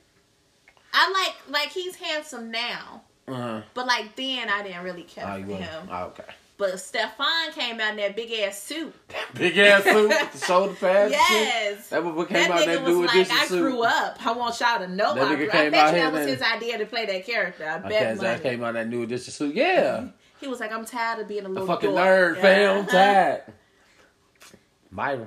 I like, like, he's handsome now. Uh-huh. But, like, then I didn't really care Oh, for him. Oh, okay. But Stefan came out in that big ass suit. That Big ass suit, with the shoulder pads. and shit. Yes. That motherfucker came That out in nigga that was new like, edition I suit. grew up. I want y'all to know That I nigga came I out bet you that was then- his idea to play that character. I Okay, bet so that money. came out in that new edition suit. Yeah. He was like, I'm tired of being a A little fucking dork. nerd, Yeah. fam. Uh-huh. Tired. Myra.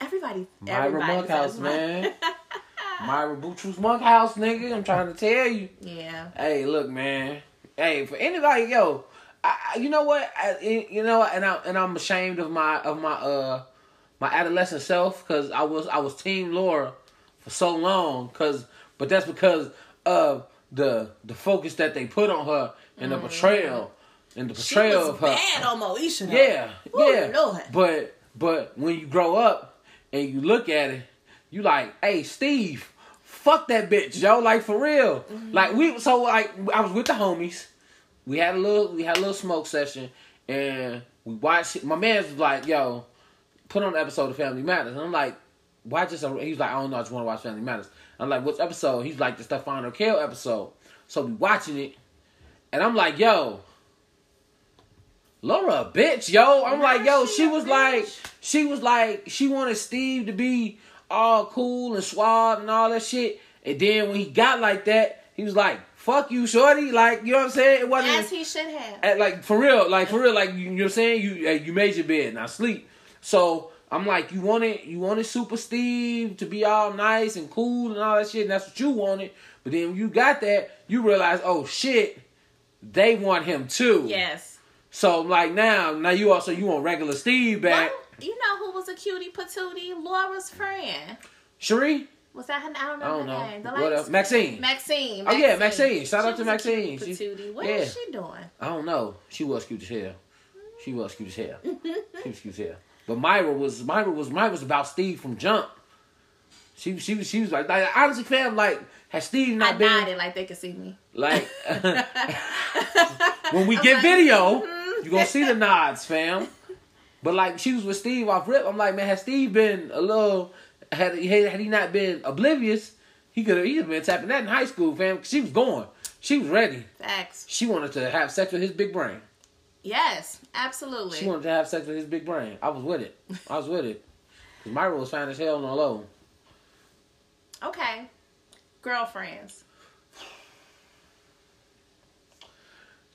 Everybody, Myra everybody Monkhouse, man. Myra Boutros Monkhouse, nigga. I'm trying to tell you. yeah. Hey, look, man. Hey, for anybody, yo, I, you know what? I, you know, and I and I'm ashamed of my of my uh my adolescent self because I was I was Team Laura for so long. Cause, but that's because of the the focus that they put on her and the portrayal and the Mm-hmm. She portrayal was of her. bad on Moesha. Yeah, Ooh, yeah. Lord. But but when you grow up and you look at it, you like, hey, Steve, fuck that bitch, yo. Like for real. Mm-hmm. Like we so like I was with the homies. We had a little we had a little smoke session and we watched my man's like, yo, put on the episode of Family Matters. And I'm like, why just a, he's like, I don't know, I just want to watch Family Matters. I'm like, which episode? He's like the Stefan Urquelle episode. So we watching it, and I'm like, yo, Laura, bitch, yo. I'm like, yo, she she was like, she was like, she wanted Steve to be all cool and suave and all that shit. And then when he got like that, he was like, "Fuck you, shorty." Like you know what I'm saying? It wasn't As he should have. at, like for real, like for real, like you, you know what I'm saying? You you made your bed, now sleep. So I'm like, you wanted you wanted Super Steve to be all nice and cool and all that shit, and that's what you wanted. But then when you got that, you realize, oh shit, they want him too. Yes. So like now, now you also you want regular Steve back. Well, you know who was a cutie patootie? Laura's friend. Cherie? Was that her? I don't know I don't her know. name. The What else? Maxine. Maxine. Oh, yeah, Maxine. Shout out to was a cutie Maxine. She- patootie. What yeah. is she doing? I don't know. She was cute as hell. She was cute as hell. she was cute as hell. But Myra was Myra was Myra was about Steve from jump. She she was she was like, like honestly, fam, like has Steve I not been nodded like they could see me. like when we I'm get like, video, mhm. you gonna see the nods, fam. But like she was with Steve off rip. I'm like, man, has Steve been a little had he had he not been oblivious, he could have he could have been tapping that in high school, fam. She was going. She was ready. Facts. She wanted to have sex with his big brain. Yes, absolutely. She wanted to have sex with his big brain. I was with it. I was with it. Cause Myra was fine as hell on the low. Okay. Girlfriends.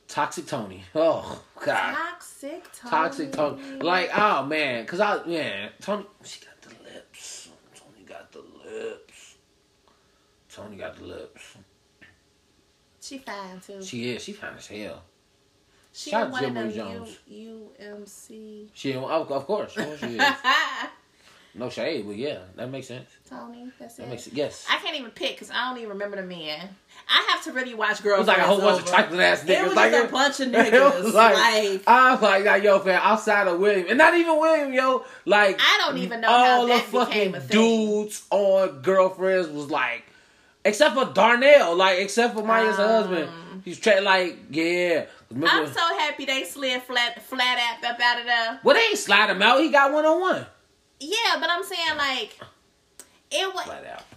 Toxic Tony. Oh God. Toxic Tony. Toxic Tony. Like, oh man, cause I man, Tony she got the lips. Tony got the lips. Tony got the lips. She fine too. She, is. She fine as hell. she shout out to Jones. U, UMC. She of, of course. Of course she is. No shade, but yeah, that makes sense. Tony, that's That it. makes it. Yes. I can't even pick because I don't even remember the men. I have to really watch girls. It was like a whole bunch of chocolate ass niggas. It was like, just a bunch of niggas. like, like, I was like, like, yo, fam, outside of William, and not even William, yo, like, I don't even know all how the that fucking became a thing. dudes on girlfriends was like, except for Darnell, like, except for Maya's Um, husband, he's tra- like, yeah. Remember, I'm so happy they slid flat flat app up out of there. well, they ain't slide him out. He got one on one. Yeah, but I'm saying like it was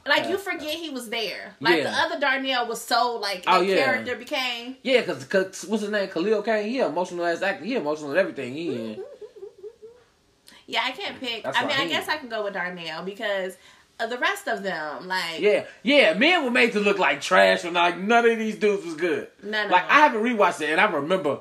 like you forget he was there. Like Yeah. the other Darnell was so like Oh, the yeah. character became. Yeah, cause, cause what's his name? Khalil Kain. He emotional as actor. He emotional in everything. He in. Yeah, I can't pick. That's I mean, I Raheem. guess I can go with Darnell because of the rest of them, like Yeah, yeah. Men were made to look like trash, and like none of these dudes was good. None of like. I haven't rewatched it, and I remember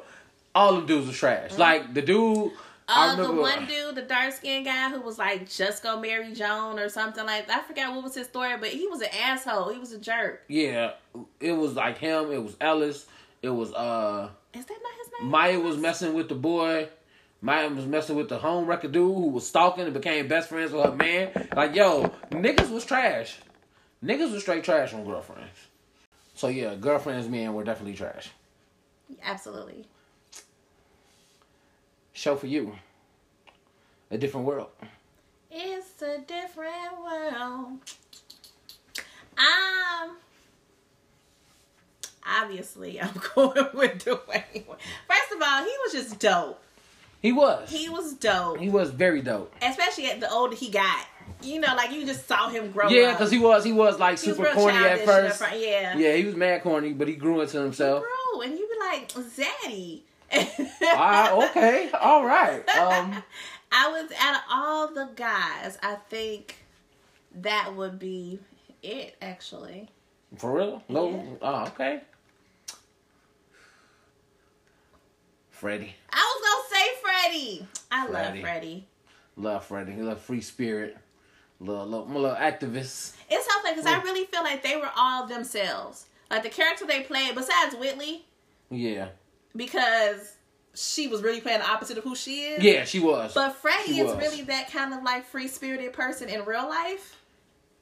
all the dudes were trash. Mm-hmm. Like the dude, I Uh, the one dude, the dark skinned guy who was like just gonna marry Joan or something like that. I forgot what was his story, but he was an asshole. He was a jerk. Yeah, it was like him. It was Ellis. It was uh Is that not his name? Maya was messing with the boy. Maya was messing with the home wrecker dude who was stalking and became best friends with her man. Like yo, niggas was trash. Niggas was straight trash on girlfriends. So yeah, girlfriends men were definitely trash. Absolutely. Show for you. A different world. It's a different world. Um, obviously, I'm going with Dwayne. First of all, he was just dope. He was. He was dope, He was very dope. especially at the older he got. You know, like you just saw him grow Yeah, because he was he was like He super real corny at childish in the first. Yeah. Yeah, he was mad corny, but he grew into He himself. grew, and you be like, Zaddy. Ah, okay, all right. Um, I was out of all the guys, I think that would be it. Actually, for real? No. Yeah. Oh, okay. Freddie, I was gonna say Freddie. I love Freddie. Freddie. love Freddie. He love free spirit. Little, little, little activist. It's so funny because I really feel like they were all themselves. Like the character they played, besides Whitley, Yeah, because she was really playing the opposite of who she is. yeah, she was. But Freddie is was. really that kind of like free spirited person in real life.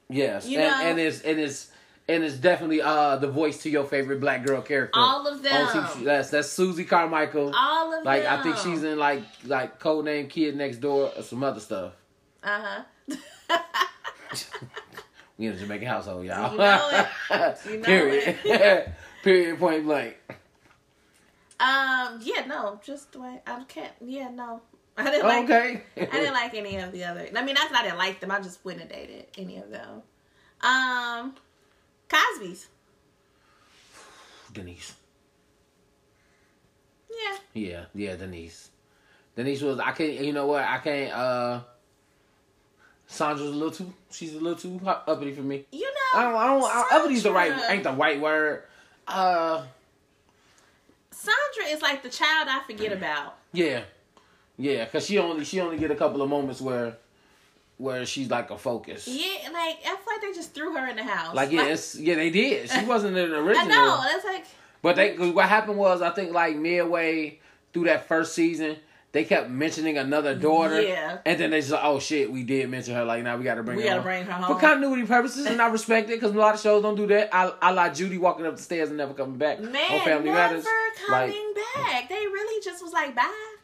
yes, you and, know- and it's and it's and it's definitely uh the voice to your favorite black girl character. All of them. TV. That's that's Susie Carmichael. All of Like them. Like I think she's in like like codename Kid Next Door or some other stuff. Uh huh. We in a Jamaican household, y'all. You know it. You know Period. Period. Point blank. Um. Yeah. No. Just the way I can't. Yeah. No. I didn't like. okay. I didn't like any of the other. I mean, not that I didn't like them. I just wouldn't have dated any of them. Um. Cosby's. Denise. Yeah. Yeah, yeah, Denise. Denise was. I can't. You know what? I can't. uh Sandra's a little too. She's a little too uppity for me. You know, I don't. I don't. I, uppity the right. Ain't the right word. Uh, Sandra is like the child I forget about. yeah, yeah. Cause she only she only get a couple of moments where where she's like a focus. Yeah, like I feel like they just threw her in the house. Like yeah, it's, yeah, they did. She wasn't in the I original. know. It's like But they, what happened was, I think like midway through that first season, they kept mentioning another daughter. Yeah. And then they just like, oh shit, we did mention her. Like now we got to bring We her. gotta home. bring her for continuity purposes, and I respect it because a lot of shows don't do that. I, I like Judy walking up the stairs and never coming back man, on Family never Matters. Like, coming back. They really just was like bye.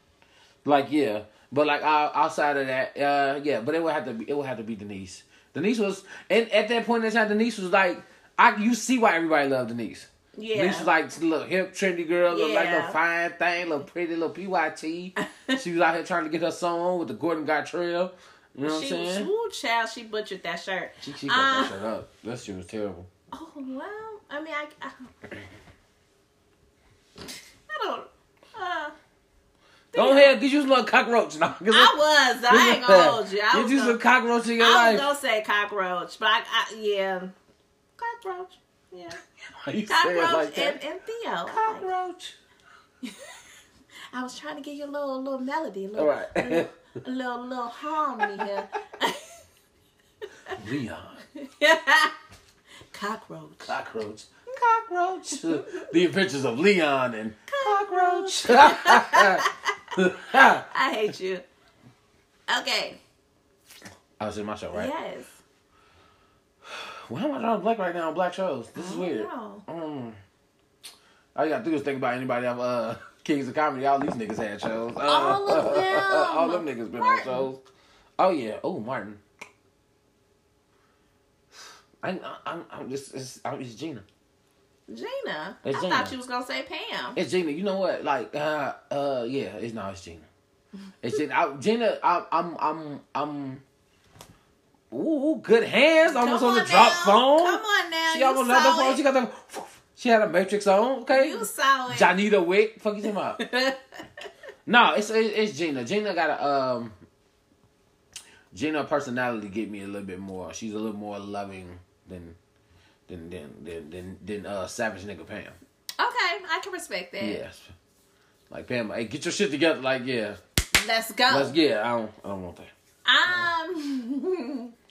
like yeah, but like uh, outside of that, uh, yeah, but it would have to be it would have to be Denise. Denise was, and at that point in time, Denise was like, I you see why everybody loved Denise. Yeah. Denise was like a little hip, trendy girl, look like a Yeah. fine thing, little pretty, little PYT. she was out here trying to get her song with the Gordon Gartrell. You know what she I'm saying? ooh, child, she butchered that shirt. She, she got Uh, that shit up. That shit was terrible. Oh well, I mean, I, I, I don't. Uh, Go ahead, get you little cockroach No, I was. I ain't gonna hold you. I Get you gonna, some cockroach in your I was gonna say cockroach, but I, I yeah, cockroach. Yeah, Why you say it cockroach like that? and, and Theo. Like- Cockroach. I was trying to give you a little little melody, a little, right. a little, a little, little harmony here. Leon. cockroach. Cockroach. Cockroach. the adventures of Leon and Cockroach. I hate you. Okay. I was in my show, right? Yes. Why am I drawing black right now on black shows? This is I weird. know. Mm. All you gotta do is think about anybody of uh, Kings of Comedy. All these niggas had shows. Uh, All of them. all them niggas been Martin. on shows. Oh yeah. Oh Martin. I, I'm, I'm just, it's, I'm, it's Gina. Gina. It's I Gina. thought you was gonna say Pam. It's Gina. You know what? Like, uh, uh, yeah. It's not. it's Gina. It's Gina. I, Gina. I, I'm, I'm, I'm. Ooh, good hands. Almost Come on the on drop phone. Come on now. She almost on the phone. She got the. She had a Matrix on. Okay. You saw it. Janita Wick. Fuck you talking about? no, it's it's Gina. Gina got a um. Gina personality get me a little bit more. She's a little more loving than than than than than, than uh Savage Nigga Pam. Okay, I can respect that. Yes. Like Pam, hey, get your shit together. Like yeah, Let's go. let's yeah. I don't I don't want that. Um,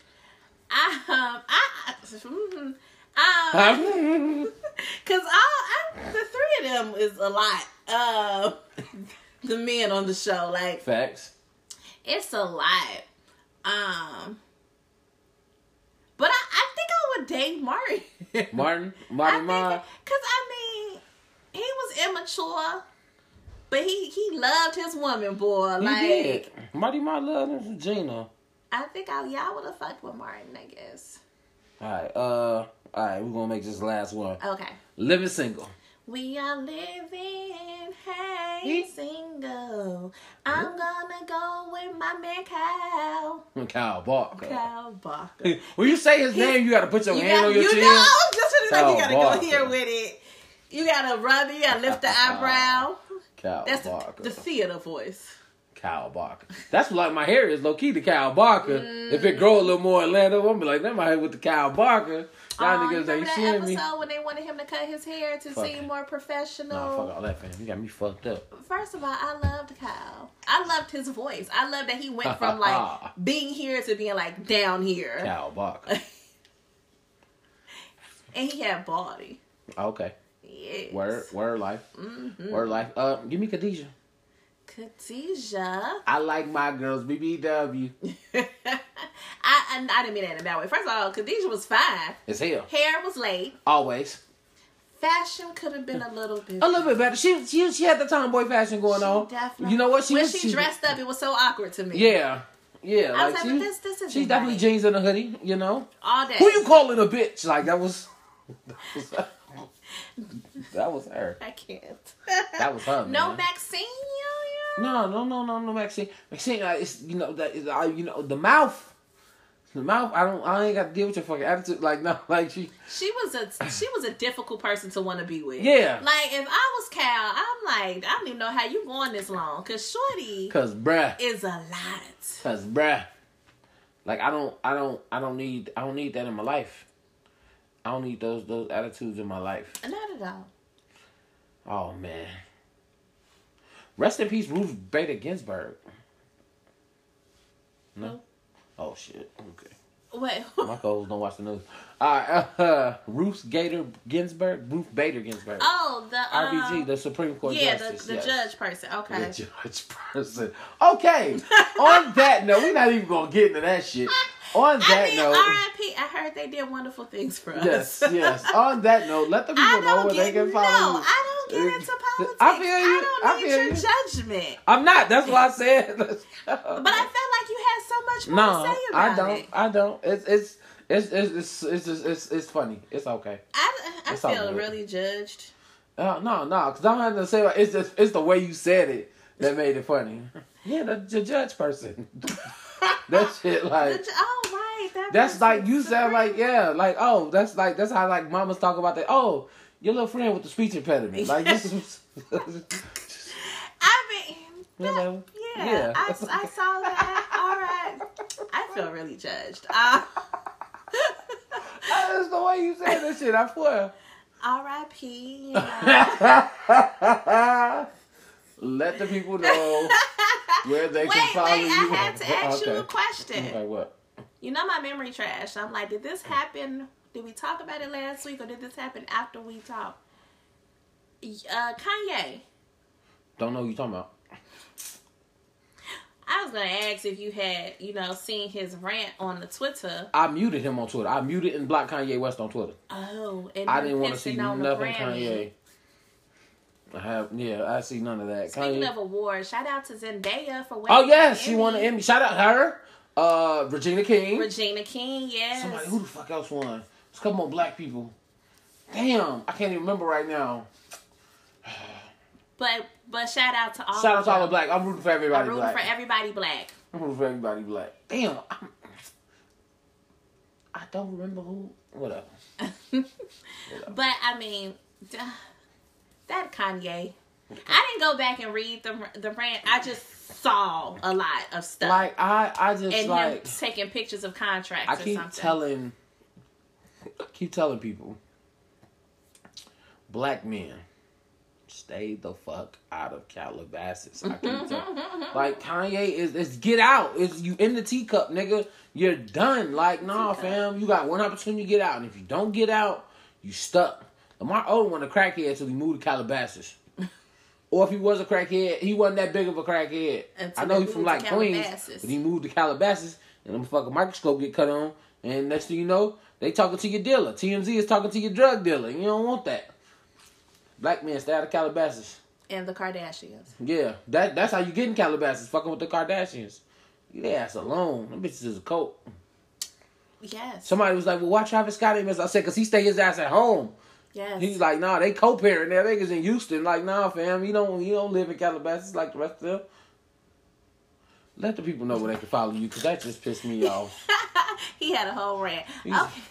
I, um, I, um, cause all I, the three of them is a lot. Uh, the men on the show, like Facts. it's a lot. Um, but I, I think I would date Martin. Martin, I Martin think, cause I mean, he was immature, but he he loved his woman, boy. He like did. Marty Marr loved Gina. I think I y'all would have fucked with Martin. I guess. All right. Uh. All right. We're gonna make this last one. Okay. Living single. We are living, hey, He- single. I'm gonna go with my man Kyle. Kyle Barker. Kyle Barker. When you say his name, you gotta put your You, hand got, on your you chin. know, I was just gonna you gotta Barker. go here with it. You gotta rub it, you gotta lift the eyebrow. Kyle That's the, Barker. the theater voice. Kyle Barker. That's like my hair is low key to Kyle Barker. If it grow a little more Atlanta, I'm gonna be like, that my hair with the Kyle Barker. Y'all Oh, you niggas ain't seeing episode me. when they wanted him to cut his hair to Fuck seem more professional? Nah, fuck all that, fam. You got me fucked up. First of all, I loved Kyle. I loved his voice. I loved that he went from like being here to being like down here. Kyle Barker. And he had body. Okay. Yes. Word, word life. Mm-hmm. Word life. Uh, give me Khadijah. Khadijah. I like my girls BBW. I, I I didn't mean that in a bad way. First of all, Khadijah was fine. It's hell. Hair was late. Always. Fashion could have been a little bit. A little bit better. She she she had the tomboy fashion going She on. definitely- You know what? She when was she dressed up, it was so awkward to me. Yeah. Yeah. I was like like, she, this this is she's definitely jeans and a hoodie, you know. all day. Who you calling a bitch? Like that was that was, that was her. I can't. That was her. no man. Maxine. yo, yo. No, no, no, no, no, Maxine. Maxine, uh, it's you know that is, uh, you know the mouth. The mouth. I don't. I ain't got to deal with your fucking attitude. Like no, like she. She was a she was a difficult person to want to be with. Yeah. Like if I was Cal, I'm like I don't even know how you going this long because Shorty Cause bruh. is a lot. Cause bruh. Like I don't. I don't. I don't need. I don't need that in my life. I don't need those those attitudes in my life. Not at all. Oh man. Rest in peace, Ruth Bader Ginsburg. No. Oh shit. Okay. Wait. My co don't watch the news. Right. Uh, Ruth Gator Ginsburg. Ruth Bader Ginsburg. Oh, the um, RBG, the Supreme Court yeah, Justice. the, the yes. judge person. Okay. The judge person. Okay. On that note, we're not even gonna get into that shit. On that I mean, note. R.I.P. I heard they did wonderful things for us. Yes, yes. On that note, let the people know don't where they can follow no. you. I don't get into politics. I feel you. I don't I need feel your you. judgment. I'm not. That's why I said. But I felt like you had so much more no, to say about it. I don't. it. I don't. It's it's it's it's it's it's it's, it's funny. It's okay. I, I It's feel really judged. Uh, no, no, because I'm having to say it's just it's the way you said it that made it funny. Yeah, the, the judge person. that shit like oh right, that that's like you sound like yeah like oh that's like that's how like mamas talk about that oh your little friend with the speech impediment like this is I mean, You know, yeah, yeah. I, I saw that. All right, I feel really judged. Uh, that's the way you said that shit I swear. R.I.P. You know. Let the people know where they wait, can follow wait, you. I had to ask you a question. Okay, what? You know my memory trash. I'm like, did this happen? Did we talk about it last week, or did this happen after we talked? Uh, Kanye. Don't know what you talking about. I was gonna ask if you had, you know, seen his rant on the Twitter. I muted him on Twitter. I muted and blocked Kanye West on Twitter. Oh, and I didn't want to see nothing Kanye. I have yeah, I see none of that. Speaking Kanye. of awards, shout out to Zendaya for winning. oh yes, she won an Emmy. Shout out her. Uh, Regina King. Regina King, yes. Somebody who the fuck else won? There's a couple more black people. Damn, I can't even remember right now. But but shout out to all. Shout out to all the black. I'm rooting for everybody. I'm rooting black. for everybody black. I'm rooting for everybody black. Damn, I'm, I don't remember who. Whatever. But I mean, d- that Kanye. I didn't go back and read the the rant. I just saw a lot of stuff. Like I, I just and like him taking pictures of contracts I or keep something. telling, I keep telling people, black men, stay the fuck out of Calabasas. I keep telling, like Kanye is, is get out. Is you in the teacup, nigga? You're done. Like nah, Teacup. fam. You got one opportunity to get out, and if you don't get out, you stuck. Lamar Odom was a crackhead until he moved to Calabasas. Or if he was a crackhead, he wasn't that big of a crackhead. Until I know he's from like Queens, but he moved to Calabasas, and the fucking microscope get cut on, and next thing you know, they talking to your dealer. TMZ is talking to your drug dealer. You don't want that. Black men stay out of Calabasas. and the Kardashians. Yeah, that that's how you get in Calabasas, fucking with the Kardashians. Their ass alone. Them bitches is a cult. Yes. Somebody was like, "Well, why Travis Scott ain't miss?" I said, "Cause he stay his ass at home." Yes. He's like, "Nah, they co-parent there. Niggas in Houston. Like, nah, fam, you don't you don't live in Calabasas like the rest of them." Let the people know where they can follow you, cause that just pissed me off. he had a whole rant. He's- Okay.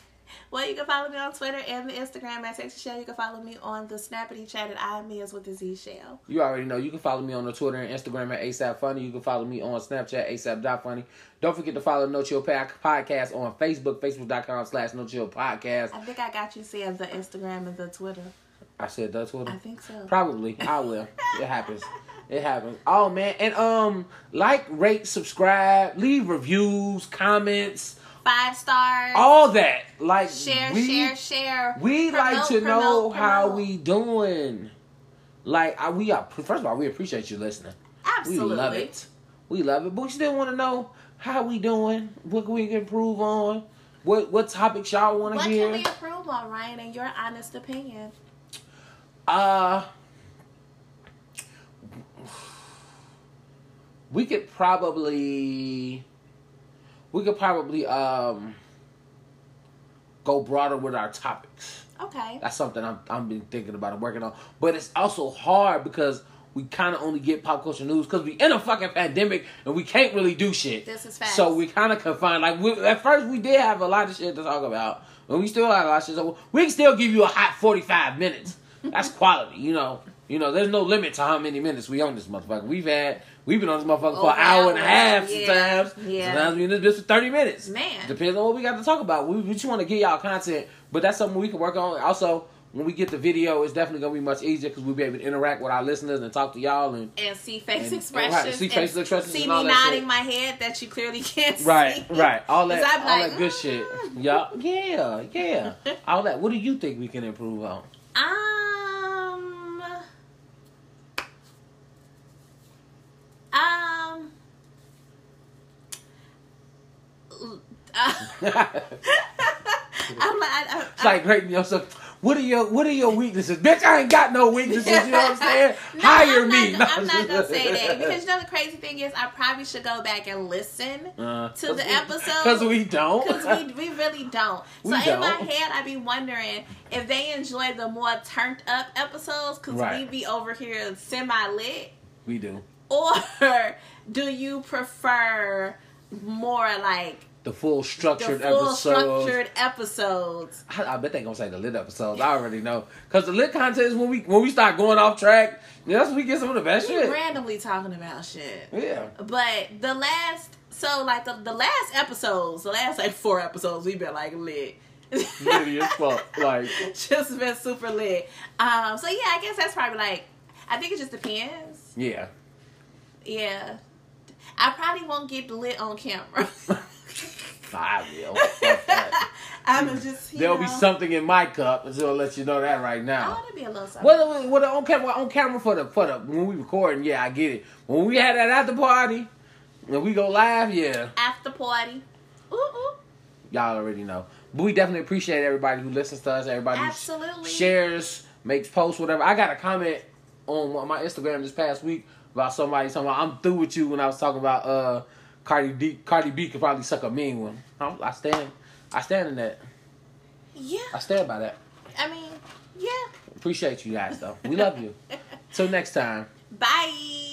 Well, you can follow me on Twitter and the Instagram at Sexy Shell. You can follow me on the Snappity Chat at I with the Z Shell. You already know. You can follow me on the Twitter and Instagram at ASAP Funny. You can follow me on Snapchat, ASAP.funny. Don't forget to follow No Chill Pack Podcast on Facebook, Facebook.com slash No Chill Podcast. I think I got you saying the Instagram and the Twitter. I said that Twitter. I think so. Probably. I will. It happens. It happens. Oh man. And um like, rate, subscribe, leave reviews, comments, Five stars. all that. Like share, we, share, share. We like Promote, to know promote, how we doing. Like I, we are first of all, we appreciate you listening. Absolutely. We love it. We love it. But we still want to know how we doing, what we can improve on, what what topics y'all wanna What to can hear. we improve on, Ryan, in your honest opinion? Uh we could probably we could probably um go broader with our topics. Okay. That's something I'm I'm been thinking about and working on. But it's also hard because we kind of only get pop culture news because we in a fucking pandemic and we can't really do shit. This is facts. So we kind of confined. Like we, at first, we did have a lot of shit to talk about, and we still have a lot of shit. So we can still give you a hot forty five minutes. That's quality, you know. You know, there's no limit to how many minutes we on this motherfucker. We've had we've been on this motherfucker for an hour and a half yeah, sometimes. yeah. Sometimes we in this bitch for thirty minutes. Man. Depends on what we got to talk about. We, we just want to get y'all content, but that's something we can work on. Also, when we get the video, it's definitely gonna be much easier because we'll be able to interact with our listeners and talk to y'all and and see face And- expressions. right, see and expressions See and me nodding shit. my head that you clearly can't Right, see. right. Right, all that, all like, that good shit. mm. Yeah, yeah, yeah. all that. What do you think we can improve on? Um. Um. I'm like, I, I, It's like rating yourself. What are your What are your weaknesses, bitch? I ain't got no weaknesses. You know what I'm saying? No, Hire I'm me. Not, No, I'm not gonna say that because you know the crazy thing is I probably should go back and listen Uh, to the episode because we don't. because we, we really don't. So We in my head, I'd be wondering if they enjoy the more turned up episodes because Right. we be over here semi lit, we do or do you prefer more like the full structured the full episodes. structured episodes? I, I bet they gonna say the lit episodes. I already know because the lit content is when we when we start going off track. That's when we get some of the best We shit. randomly talking about shit. Yeah, But the last, so like the, the last episodes, the last like four episodes, we've been like lit. Litty as fuck. Like just been super lit. Um, so yeah, I guess that's probably like, I think it just depends. yeah. Yeah, I probably won't get lit on camera. I will. I'm just There'll be something in my cup, so I'll let you know that right now. I want to be a little something. Well, what on camera? On camera for the for the when we recording, yeah, I get it. When we had that after party, and we go live, yeah, After party. Ooh, ooh. y'all already know. But we definitely appreciate everybody who listens to us, everybody who Absolutely. shares, makes posts, whatever. I got a comment on my Instagram this past week about somebody talking about I'm through with you when I was talking about uh Cardi B. Cardi B could probably suck a mean one. I, I stand, I stand in that. Yeah. I stand by that. I mean, yeah. Appreciate you guys though. We love you. Till next time. Bye.